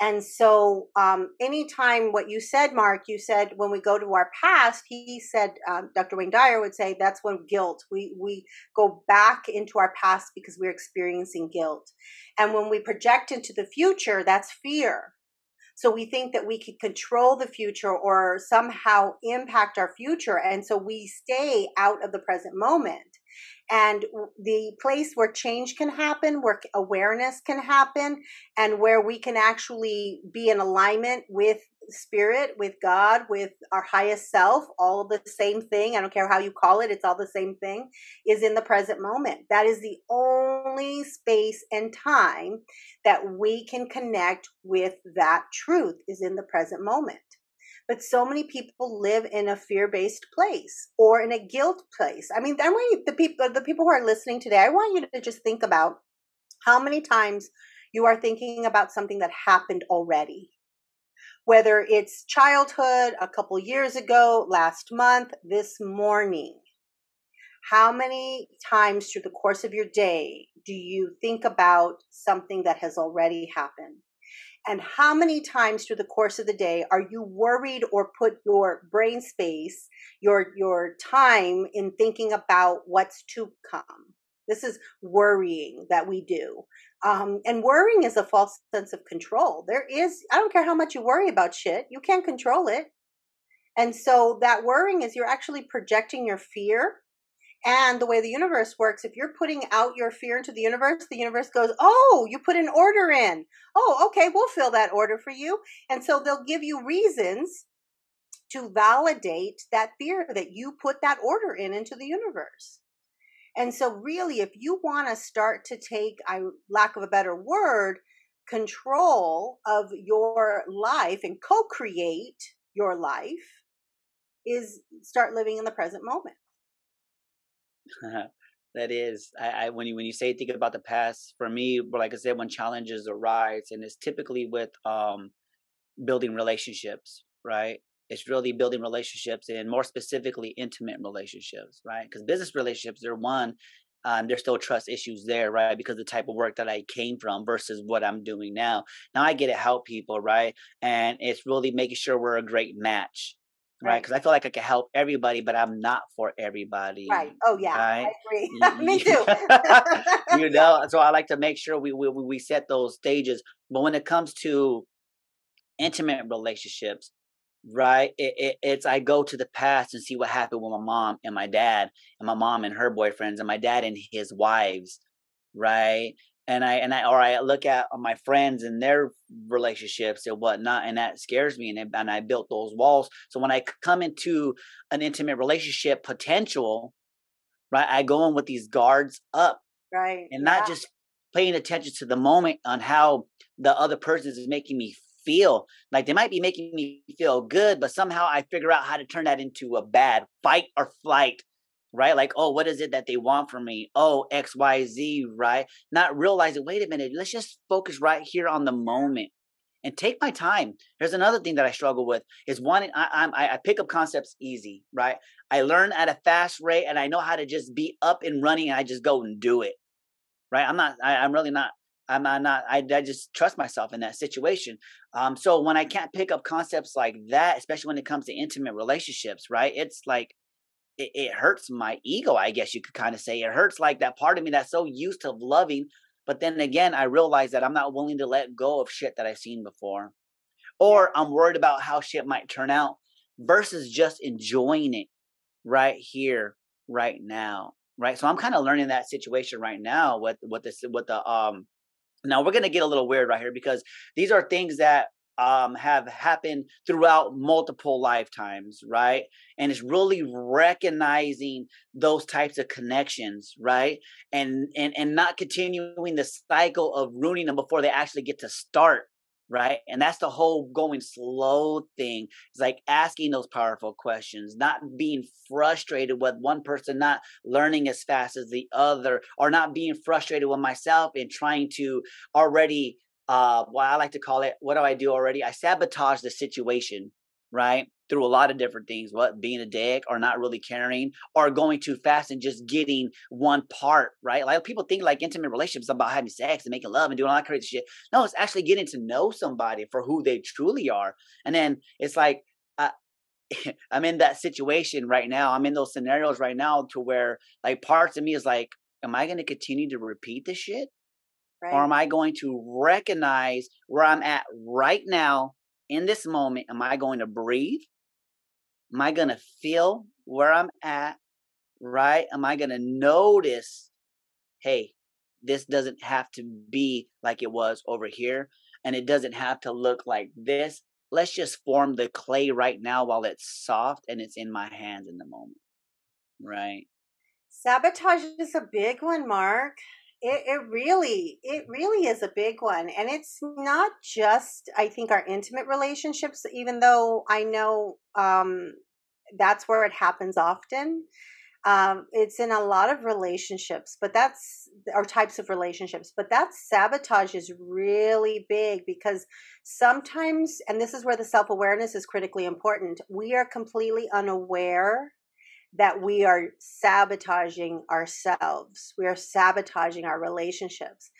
And so, um, anytime what you said, Mark, you said when we go to our past, he said, um, Dr. Wayne Dyer would say that's when guilt, we, we go back into our past because we're experiencing guilt. And when we project into the future, that's fear. So we think that we can control the future or somehow impact our future. And so we stay out of the present moment and the place where change can happen, where awareness can happen, and where we can actually be in alignment with spirit, with God, with our highest self, all the same thing. I don't care how you call it, it's all the same thing, is in the present moment. That is the only space and time that we can connect with that truth, is in the present moment. But so many people live in a fear-based place or in a guilt place. I mean, I want you, the people, the people who are listening today, I want you to just think about how many times you are thinking about something that happened already. Whether it's childhood, a couple years ago, last month, this morning. How many times through the course of your day do you think about something that has already happened? And how many times through the course of the day are you worried or put your brain space your your time in thinking about what's to come? This is worrying that we do. Um, and worrying is a false sense of control. There is i don't care how much you worry about shit you can't control it. And so that worrying is you're actually projecting your fear and the way the universe works, if you're putting out your fear into the universe, the universe goes, Oh, you put an order in. Oh, okay, we'll fill that order for you. And so they'll give you reasons to validate that fear that you put that order in into the universe. And so, really, if you want to start to take, I lack of a better word, control of your life and co create your life, is start living in the present moment. *laughs* that is, I, I, when you when you say think about the past, for me, like I said, when challenges arise, and it's typically with um, building relationships, right? It's really building relationships, and more specifically, intimate relationships, right? Because business relationships, they're one, um, there's still trust issues there, right? Because the type of work that I came from versus what I'm doing now. Now I get to help people, right? And it's really making sure we're a great match, right? Because right? I feel like I can help everybody, but I'm not for everybody. Right. Oh yeah, right? I agree. *laughs* Me too. *laughs* you *laughs* know, so I like to make sure we, we we set those stages. But when it comes to intimate relationships, right? It, it, it's I go to the past and see what happened with my mom and my dad, and my mom and her boyfriends, and my dad and his wives, right? And I and I or I look at uh, my friends and their relationships and whatnot, and that scares me. And and I built those walls. So when I come into an intimate relationship potential, right, I go in with these guards up, right, and not yeah. just paying attention to the moment on how the other person is making me feel. Like they might be making me feel good, but somehow I figure out how to turn that into a bad fight or flight right? Like, oh, what is it that they want from me? Oh, X, Y, Z, right? Not realizing, wait a minute, let's just focus right here on the moment and take my time. There's another thing that I struggle with is wanting. I, I I pick up concepts easy, right? I learn at a fast rate, and I know how to just be up and running, and I just go and do it, right? I'm not. I, I'm really not. I'm not. not I, I just trust myself in that situation. Um. So when I can't pick up concepts like that, especially when it comes to intimate relationships, right? It's like it, it hurts my ego, I guess you could kind of say. It hurts like that part of me that's so used to loving. But then again, I realize that I'm not willing to let go of shit that I've seen before. Or I'm worried about how shit might turn out versus just enjoying it right here, right now. Right. So I'm kind of learning that situation right now with what this with the um now we're gonna get a little weird right here because these are things that um, have happened throughout multiple lifetimes, right? And it's really recognizing those types of connections, right? And and and not continuing the cycle of ruining them before they actually get to start, right? And that's the whole going slow thing. It's like asking those powerful questions, not being frustrated with one person not learning as fast as the other, or not being frustrated with myself and trying to already uh, what I like to call it, what do I do already? I sabotage the situation, right? Through a lot of different things, what being a dick or not really caring or going too fast and just getting one part, right? Like people think like intimate relationships about having sex and making love and doing all that crazy shit. No, it's actually getting to know somebody for who they truly are. And then it's like, uh, *laughs* I'm in that situation right now. I'm in those scenarios right now to where like parts of me is like, am I going to continue to repeat this shit? Right. Or am I going to recognize where I'm at right now in this moment? Am I going to breathe? Am I going to feel where I'm at? Right? Am I going to notice, hey, this doesn't have to be like it was over here, and it doesn't have to look like this. Let's just form the clay right now while it's soft and it's in my hands in the moment. Right? Sabotage is a big one, Mark. It, it really, it really is a big one. And it's not just, I think, our intimate relationships, even though I know um, that's where it happens often. Um, it's in a lot of relationships, but that's, or types of relationships, but that sabotage is really big because sometimes, and this is where the self awareness is critically important, we are completely unaware that we are sabotaging ourselves. We are sabotaging our relationships.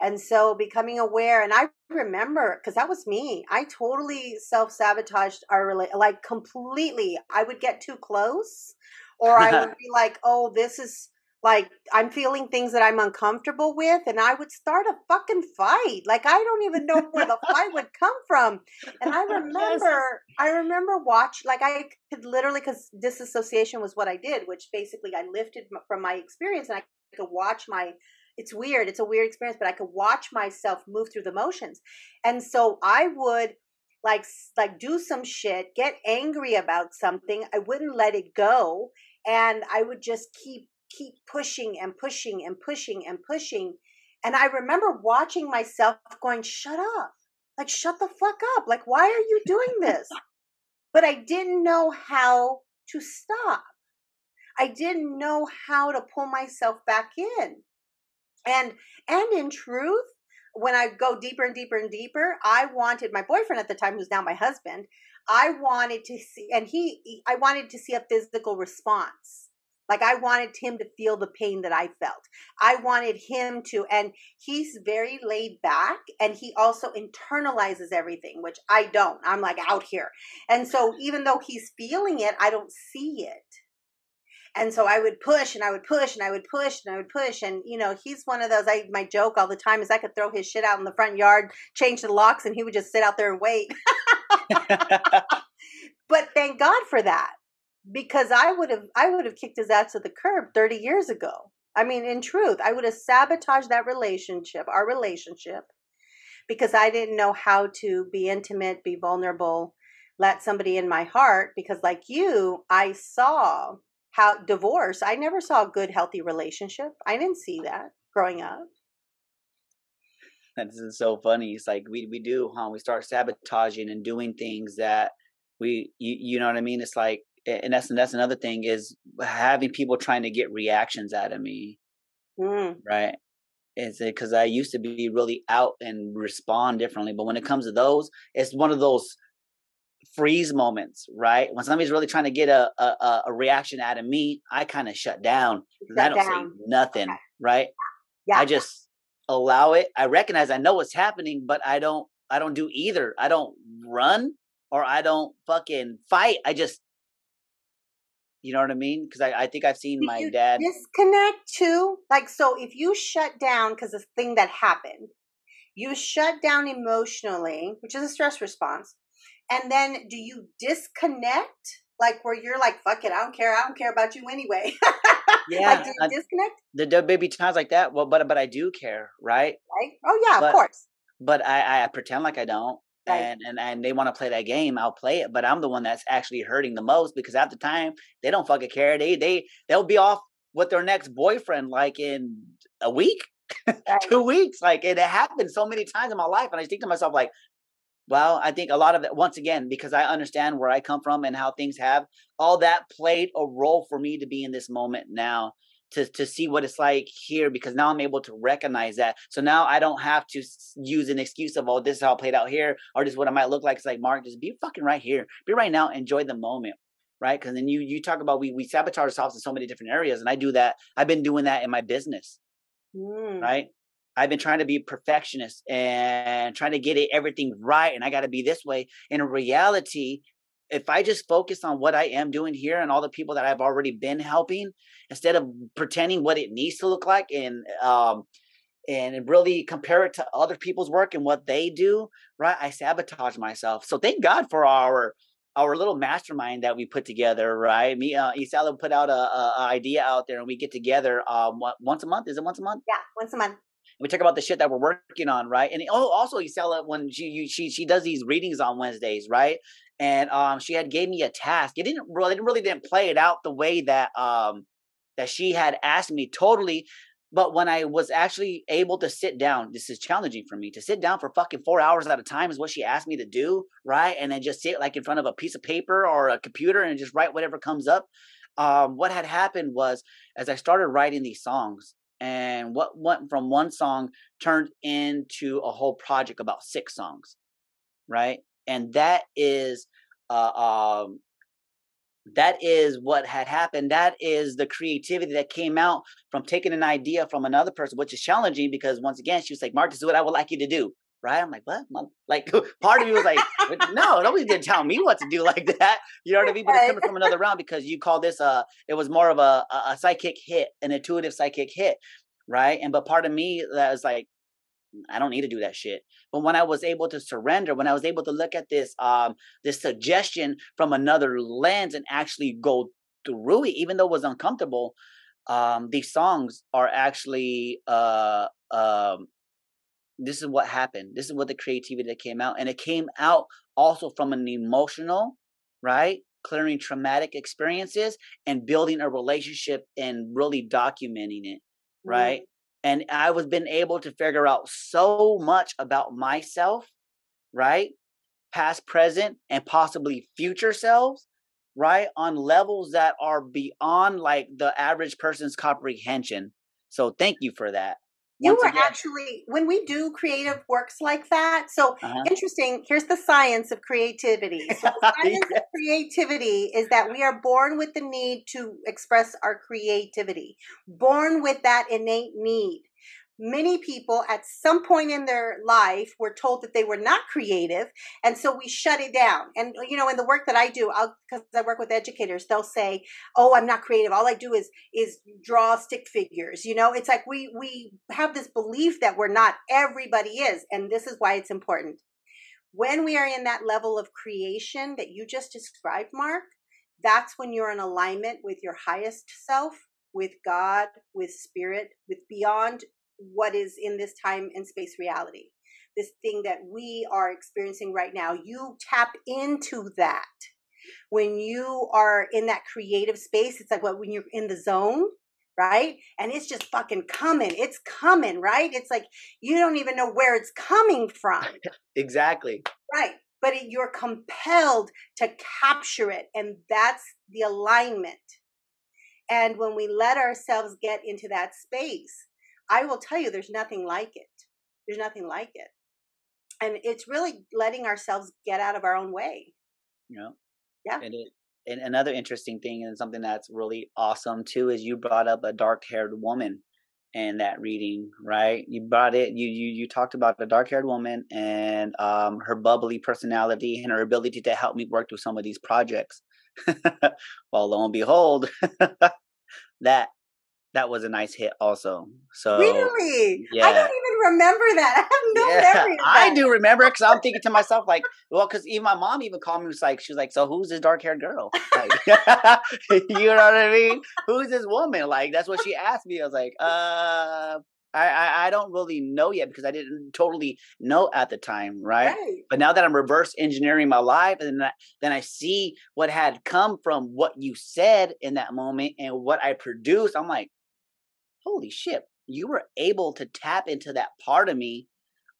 And so becoming aware, and I remember because that was me. I totally self sabotaged our rela- like completely. I would get too close, or I would *laughs* be like, "Oh, this is like I'm feeling things that I'm uncomfortable with, and I would start a fucking fight. Like I don't even know where the fight would come from. And I *laughs* remember, I remember watch like I could literally because disassociation was what I did, which basically I lifted from my experience, and I could watch my. It's weird. It's a weird experience, but I could watch myself move through the motions, and so I would like like do some shit, get angry about something. I wouldn't let it go, and I would just keep keep pushing and pushing and pushing and pushing. And I remember watching myself going, shut up. Like, shut the fuck up. Like, why are you doing this? *laughs* but I didn't know how to stop. I didn't know how to pull myself back in. And and in truth, when I go deeper and deeper and deeper, I wanted my boyfriend at the time, who's now my husband, I wanted to see, and he, I wanted to see a physical response Like I wanted him to feel the pain that I felt. I wanted him to, and he's very laid back and he also internalizes everything, which I don't. I'm like out here. And so *laughs* even though he's feeling it, I don't see it. And so I would push and I would push and I would push and I would push. And, you know, he's one of those, I, my joke all the time is I could throw his shit out in the front yard, change the locks, and he would just sit out there and wait. *laughs* *laughs* but thank God for that because I would have I would have kicked his ass to the curb 30 years ago. I mean, in truth, I would have sabotaged that relationship, our relationship, because I didn't know how to be intimate, be vulnerable, let somebody in my heart. Because, like you, I saw how divorce, I never saw a good, healthy relationship. I didn't see that growing up. This is so funny. It's like we we do, huh? We start sabotaging and doing things that we you, you know what I mean? It's like and that's that's another thing is having people trying to get reactions out of me, mm. right? Is it because I used to be really out and respond differently, but when it comes to those, it's one of those freeze moments, right? When somebody's really trying to get a a, a reaction out of me, I kind of shut down. Shut I don't down. say nothing, okay. right? Yeah. I just allow it. I recognize I know what's happening, but I don't I don't do either. I don't run or I don't fucking fight. I just you know what I mean? Because I, I think I've seen my dad disconnect too. Like so, if you shut down because the thing that happened, you shut down emotionally, which is a stress response, and then do you disconnect? Like where you're like, fuck it, I don't care, I don't care about you anyway. *laughs* yeah, like, do you disconnect? The, the baby times like that. Well, but but I do care, right? Right. Oh yeah, but, of course. But I I pretend like I don't. Right. And, and and they want to play that game, I'll play it. But I'm the one that's actually hurting the most because at the time they don't fucking care. They they they'll be off with their next boyfriend like in a week, *laughs* right. two weeks. Like it happened so many times in my life, and I think to myself like, well, I think a lot of that once again because I understand where I come from and how things have all that played a role for me to be in this moment now to to see what it's like here because now I'm able to recognize that. So now I don't have to use an excuse of oh this is how it played out here or this is what it might look like. It's like Mark, just be fucking right here, be right now, enjoy the moment, right? Because then you you talk about we we sabotage ourselves in so many different areas, and I do that. I've been doing that in my business, mm. right? I've been trying to be perfectionist and trying to get it everything right, and I got to be this way. In reality, if I just focus on what I am doing here and all the people that I've already been helping, instead of pretending what it needs to look like and um and really compare it to other people's work and what they do, right? I sabotage myself. So thank God for our our little mastermind that we put together, right? Me, uh, Isela put out a, a, a, idea out there, and we get together um once a month. Is it once a month? Yeah, once a month we talk about the shit that we're working on, right? And oh, also Isela when she she she does these readings on Wednesdays, right? And um, she had gave me a task. It didn't really, it really didn't play it out the way that um that she had asked me totally. But when I was actually able to sit down, this is challenging for me to sit down for fucking four hours at a time is what she asked me to do, right? And then just sit like in front of a piece of paper or a computer and just write whatever comes up. Um, what had happened was as I started writing these songs, and what went from one song turned into a whole project about six songs, right? And that is uh, um, that is what had happened. That is the creativity that came out from taking an idea from another person, which is challenging because once again, she was like, Mark, this is what I would like you to do. Right? I'm like, what? Like, *laughs* part of me was like, no, nobody did tell me what to do *laughs* like that. You know what I mean? But it's coming from another round because you call this a, it was more of a, a psychic hit, an intuitive psychic hit. Right. And, but part of me that was like, I don't need to do that shit. But when I was able to surrender, when I was able to look at this um this suggestion from another lens and actually go through it, even though it was uncomfortable, um, these songs are actually uh um this is what happened. This is what the creativity that came out. And it came out also from an emotional, right? Clearing traumatic experiences and building a relationship and really documenting it, right? Mm-hmm and I was been able to figure out so much about myself, right? Past, present, and possibly future selves, right? On levels that are beyond like the average person's comprehension. So thank you for that. You were again. actually when we do creative works like that. So Uh-huh. interesting. Here's the science of creativity. So the *laughs* science Yeah. of creativity is that we are born with the need to express our creativity, born with that innate need. Many people at some point in their life were told that they were not creative, and so we shut it down. And you know, in the work that I do, I'll because I work with educators, they'll say, "Oh, I'm not creative. All I do is is draw stick figures." You know, it's like we we have this belief that we're not. Everybody is, and this is why it's important. When we are in that level of creation that you just described, Mark, that's when you're in alignment with your highest self, with God, with spirit, with beyond what is in this time and space reality. This thing that we are experiencing right now, you tap into that. When you are in that creative space, it's like what when you're in the zone, right? And it's just fucking coming. It's coming, right? It's like you don't even know where it's coming from. *laughs* exactly. Right. But it, you're compelled to capture it. And that's the alignment. And when we let ourselves get into that space, I will tell you, there's nothing like it. There's nothing like it. And it's really letting ourselves get out of our own way. Know. Yeah. And it and another interesting thing and something that's really awesome too is you brought up a dark haired woman in that reading, right? You brought it you you you talked about the dark haired woman and um her bubbly personality and her ability to help me work through some of these projects. *laughs* well lo and behold, *laughs* that that was a nice hit also. So really? I don't even remember that. *laughs* I have no yeah, memory of I do remember because I'm thinking to myself like, well, because even my mom even called me was like, she was like, so who's this dark haired girl? Like, *laughs* *laughs* you know what I mean? Who's this woman? Like that's what she asked me. I was like, uh, I, I I don't really know yet because I didn't totally know at the time, right? Right. But now that I'm reverse engineering my life, and then I, then I see what had come from what you said in that moment and what I produced, I'm like, holy shit! You were able to tap into that part of me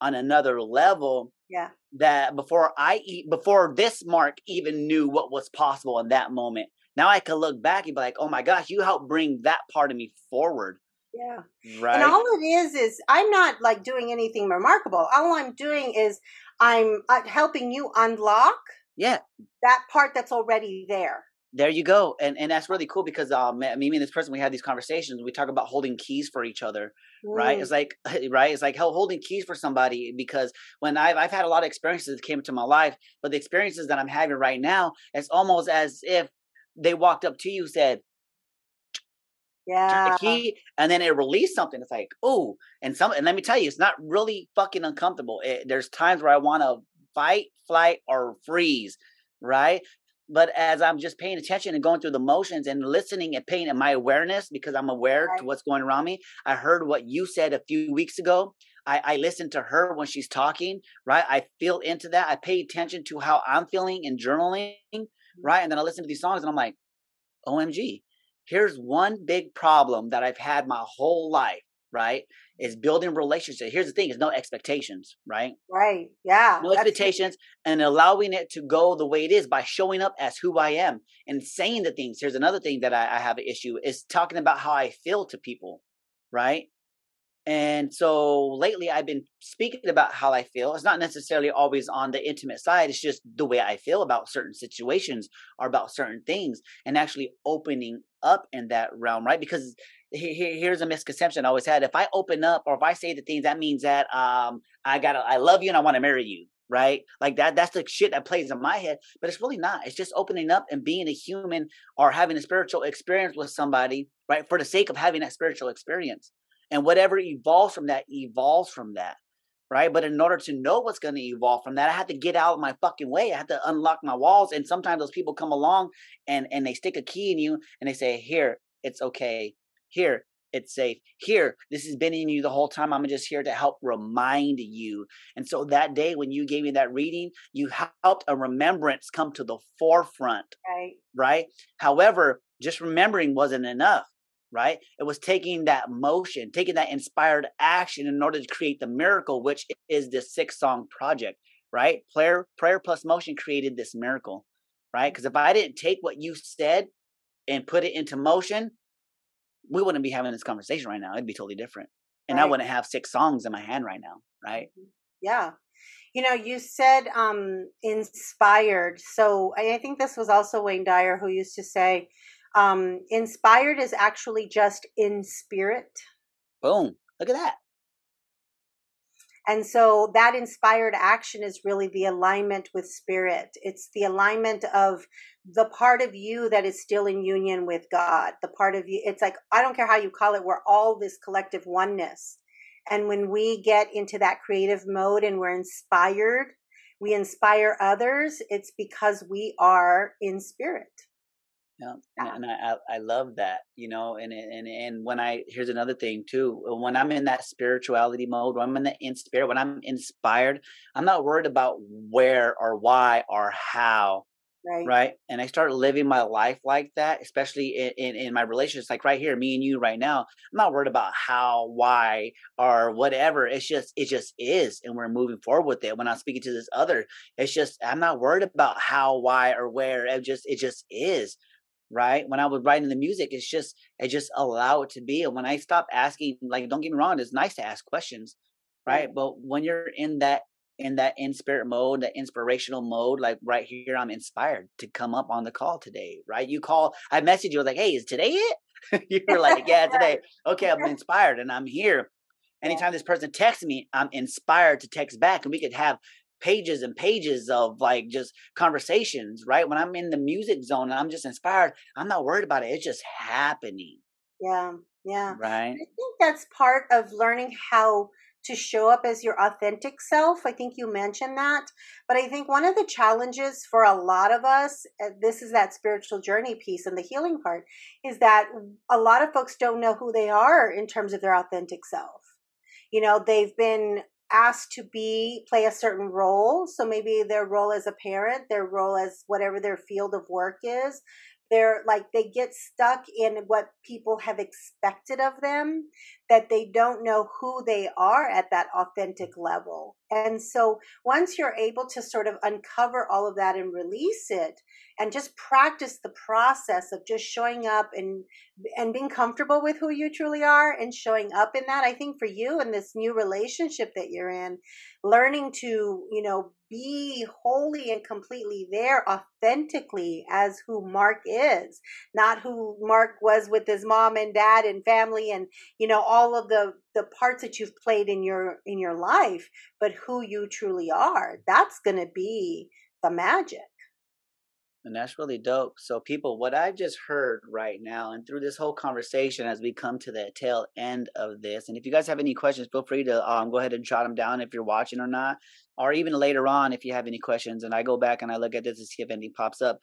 on another level Yeah. that before I eat before this mark even knew what was possible in that moment. Now I could look back and be like, oh my gosh, you helped bring that part of me forward, Yeah. right? And all it is is I'm not like doing anything remarkable. All I'm doing is I'm uh, helping you unlock yeah, that part that's already there. There you go and and that's really cool because um me me and this person we have these conversations we talk about holding keys for each other right? Mm, it's like *laughs* right? It's like holding keys for somebody because when i've i've had a lot of experiences that came into my life but the experiences that i'm having right now it's almost as if they walked up to you said yeah. the key and then it released something. It's like oh and some and let me tell you it's not really fucking uncomfortable. It, there's times where i want to fight flight or freeze right but as i'm just paying attention and going through the motions and listening and paying in my awareness because i'm aware Right. to what's going around me i heard what you said a few weeks ago. I, I listen to her when she's talking right? I feel into that. I pay attention to how i'm feeling and journaling mm-hmm. right? And then i listen to these songs and i'm like omg here's one big problem that I've had my whole life, right? Is building relationships. Here's the thing: is no expectations, right? Right. Yeah. No expectations, and allowing it to go the way it is by showing up as who I am and saying the things. Here's another thing that I, I have an issue is talking about how I feel to people, right? And so lately, I've been speaking about how I feel. It's not necessarily always on the intimate side. It's just the way I feel about certain situations or about certain things, and actually opening up in that realm, right? Because here's a misconception I always had: if I open up or if I say the things, that means that um, I got to I love you and I want to marry you, right? Like that. That's the shit that plays in my head, but it's really not. It's just opening up and being a human or having a spiritual experience with somebody, right? For the sake of having that spiritual experience and whatever evolves from that evolves from that right but in order to know what's going to evolve from that i have to get out of my fucking way i have to unlock my walls and sometimes those people come along and and they stick a key in you and they say here it's okay here it's safe here this has been in you the whole time i'm just here to help remind you and so that day when you gave me that reading you helped a remembrance come to the forefront right. right? However, just remembering wasn't enough, right? It was taking that motion, taking that inspired action in order to create the miracle, which is this six song project, right? Prayer, prayer plus motion created this miracle, right? Because if I didn't take what you said and put it into motion, we wouldn't be having this conversation right now. It'd be totally different. and right. I wouldn't have six songs in my hand right now, right? Mm-hmm. Yeah. You know, you said um inspired. So I think this was also Wayne Dyer who used to say, um, inspired is actually just in spirit. Boom. Look at that. And so that inspired action is really the alignment with spirit. It's the alignment of the part of you that is still in union with God. The part of you, it's like, I don't care how you call it, we're all this collective oneness. And when we get into that creative mode and we're inspired, we inspire others, it's because we are in spirit. Yeah, and, and I I love that, you know, and and and when I here's another thing too. Uh, when I'm in that spirituality mode, when I'm in the in spirit, when I'm inspired, I'm not worried about where or why or how, right? Right. And I start living my life like that, especially in, in in my relationships, like right here, me and you right now. I'm not worried about how, why, or whatever. It's just it just is, and we're moving forward with it. When I'm speaking to this other, it's just I'm not worried about how, why, or where. It just it just is right? When i was writing the music it's just i just allow it to be and when i stop asking like don't get me wrong it's nice to ask questions right. but when you're in that in that in spirit mode that inspirational mode like right here i'm inspired to come up on the call today right? You call i message you like hey is today it? *laughs* You were like yeah today. *laughs* Okay i'm inspired and i'm here. Anytime this person texts me i'm inspired to text back and we could have pages and pages of like just conversations, right? When I'm in the music zone and I'm just inspired, I'm not worried about it. It's just happening. Yeah. Yeah. Right. I think that's part of learning how to show up as your authentic self. I think you mentioned that. But I think one of the challenges for a lot of us, uh, this is that spiritual journey piece and the healing part, is that a lot of folks don't know who they are in terms of their authentic self. You know, they've been asked to be play a certain role. So maybe their role as a parent their role as whatever their field of work is they're like they get stuck in what people have expected of them that they don't know who they are at that authentic level. And so once you're able to sort of uncover all of that and release it and just practice the process of just showing up and and being comfortable with who you truly are and showing up in that. I think for you in this new relationship that you're in learning to you know be wholly and completely there authentically as who mark is not who mark was with his mom and dad and family and you know all of the the parts that you've played in your in your life but who you truly are. That's going to be the magic and that's really dope. So, people, what I just heard right now, and through this whole conversation, as we come to the tail end of this, and if you guys have any questions, feel free to um, go ahead and jot them down if you're watching or not, or even later on if you have any questions. And I go back and I look at this to see if anything pops up.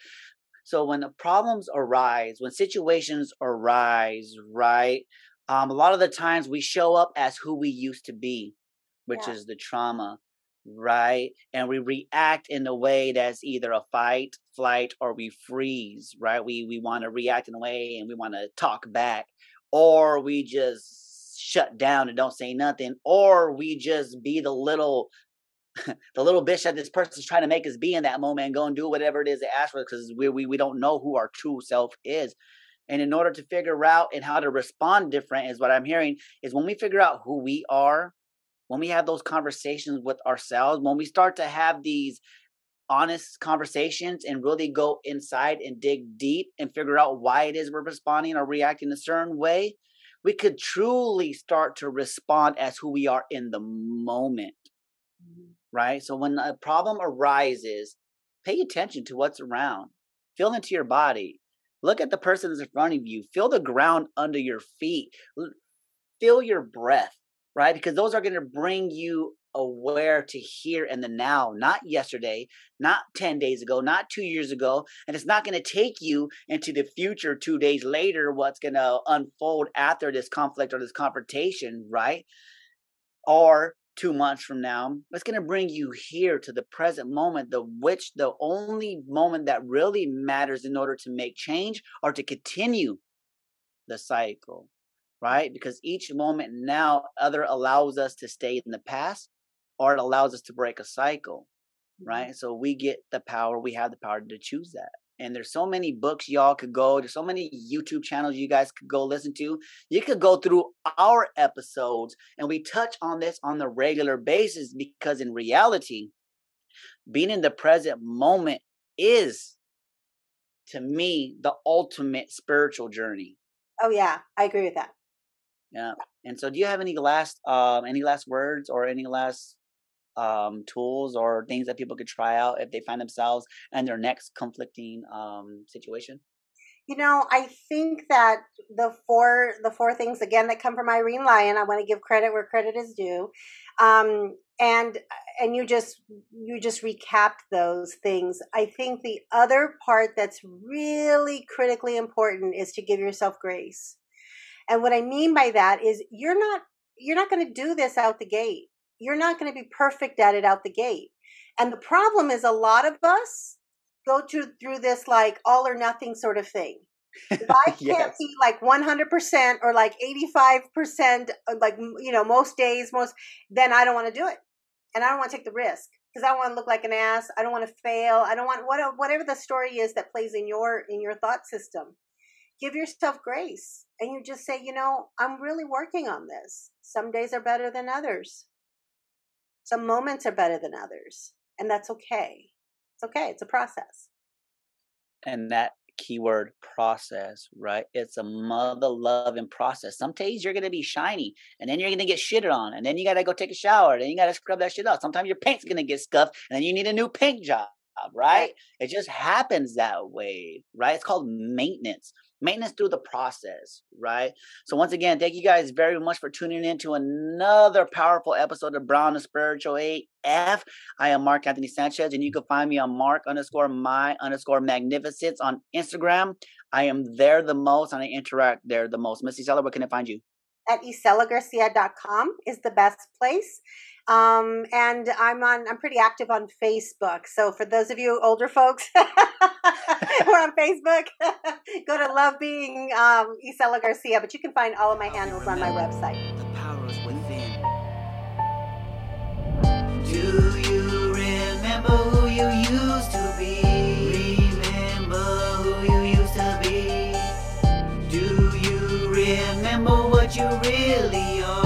So, when the problems arise, when situations arise, right? Um, a lot of the times we show up as who we used to be, which yeah. is the trauma right? And we react in a way that's either a fight, flight, or we freeze, right? We we want to react in a way and we want to talk back, or we just shut down and don't say nothing, or we just be the little *laughs* the little bitch that this person's trying to make us be in that moment and go and do whatever it is they ask for because we, we we don't know who our true self is. And in order to figure out and how to respond different is what I'm hearing is when we figure out who we are when we have those conversations with ourselves, when we start to have these honest conversations and really go inside and dig deep and figure out why it is we're responding or reacting a certain way, we could truly start to respond as who we are in the moment. Mm-hmm. Right? So when a problem arises, pay attention to what's around. Feel into your body. Look at the person that's in front of you. Feel the ground under your feet. Feel your breath right? Because those are going to bring you aware to here and the now, not yesterday, not 10 days ago, not two years ago. And it's not going to take you into the future two days later, what's going to unfold after this conflict or this confrontation, right? Or two months from now. It's going to bring you here to the present moment, the which the only moment that really matters in order to make change or to continue the cycle right? Because each moment now other allows us to stay in the past or it allows us to break a cycle, mm-hmm. right? So we get the power, we have the power to choose that. and there's so many books y'all could go there's so many youtube channels you guys could go listen to you could go through our episodes and we touch on this on the regular basis because in reality being in the present moment is to me the ultimate spiritual journey oh yeah i agree with that yeah and so do you have any last um any last words or any last um, tools or things that people could try out if they find themselves in their next conflicting um, situation? You know, I think that the four the four things again that come from Irene Lyon, I want to give credit where credit is due, um, and and you just you just recapped those things. I think the other part that's really critically important is to give yourself grace, and what I mean by that is you're not you're not going to do this out the gate you're not going to be perfect at it out the gate. And the problem is a lot of us go through through this like all or nothing sort of thing. If I *laughs* can't yes. be like 100% or like 85%, uh, like, you know, most days, most, then I don't want to do it. And I don't want to take the risk because I don't want to look like an ass. I don't want to fail. I don't want what, whatever the story is that plays in your, in your thought system. Give yourself grace and you just say, you know, I'm really working on this. Some days are better than others. Some moments are better than others, and that's okay. It's okay. It's a process. And that keyword process, right? It's a mother loving process. Some days you're gonna be shiny, and then you're gonna get shitted on, and then you gotta go take a shower, then you gotta scrub that shit out. Sometimes your paint's gonna get scuffed, and then you need a new paint job, right? It just happens that way, right? It's called maintenance maintenance through the process, right? So once again, thank you guys very much for tuning in to another powerful episode of Brown and Spiritual AF. I am Mark Anthony Sanchez, and you can find me on Mark underscore my underscore magnificence on Instagram. I am there the most and I interact there the most. Miss Isela, where can I find you? At iselagarcia.com is the best place. Um, and I'm on, I'm pretty active on Facebook. So for those of you older folks *laughs* who are on Facebook, *laughs* go to Love Being um, Isela Garcia. But you can find all of my handles on my website. The power is within. Do you remember who you used to be? Remember who you used to be? Do you remember what you really are?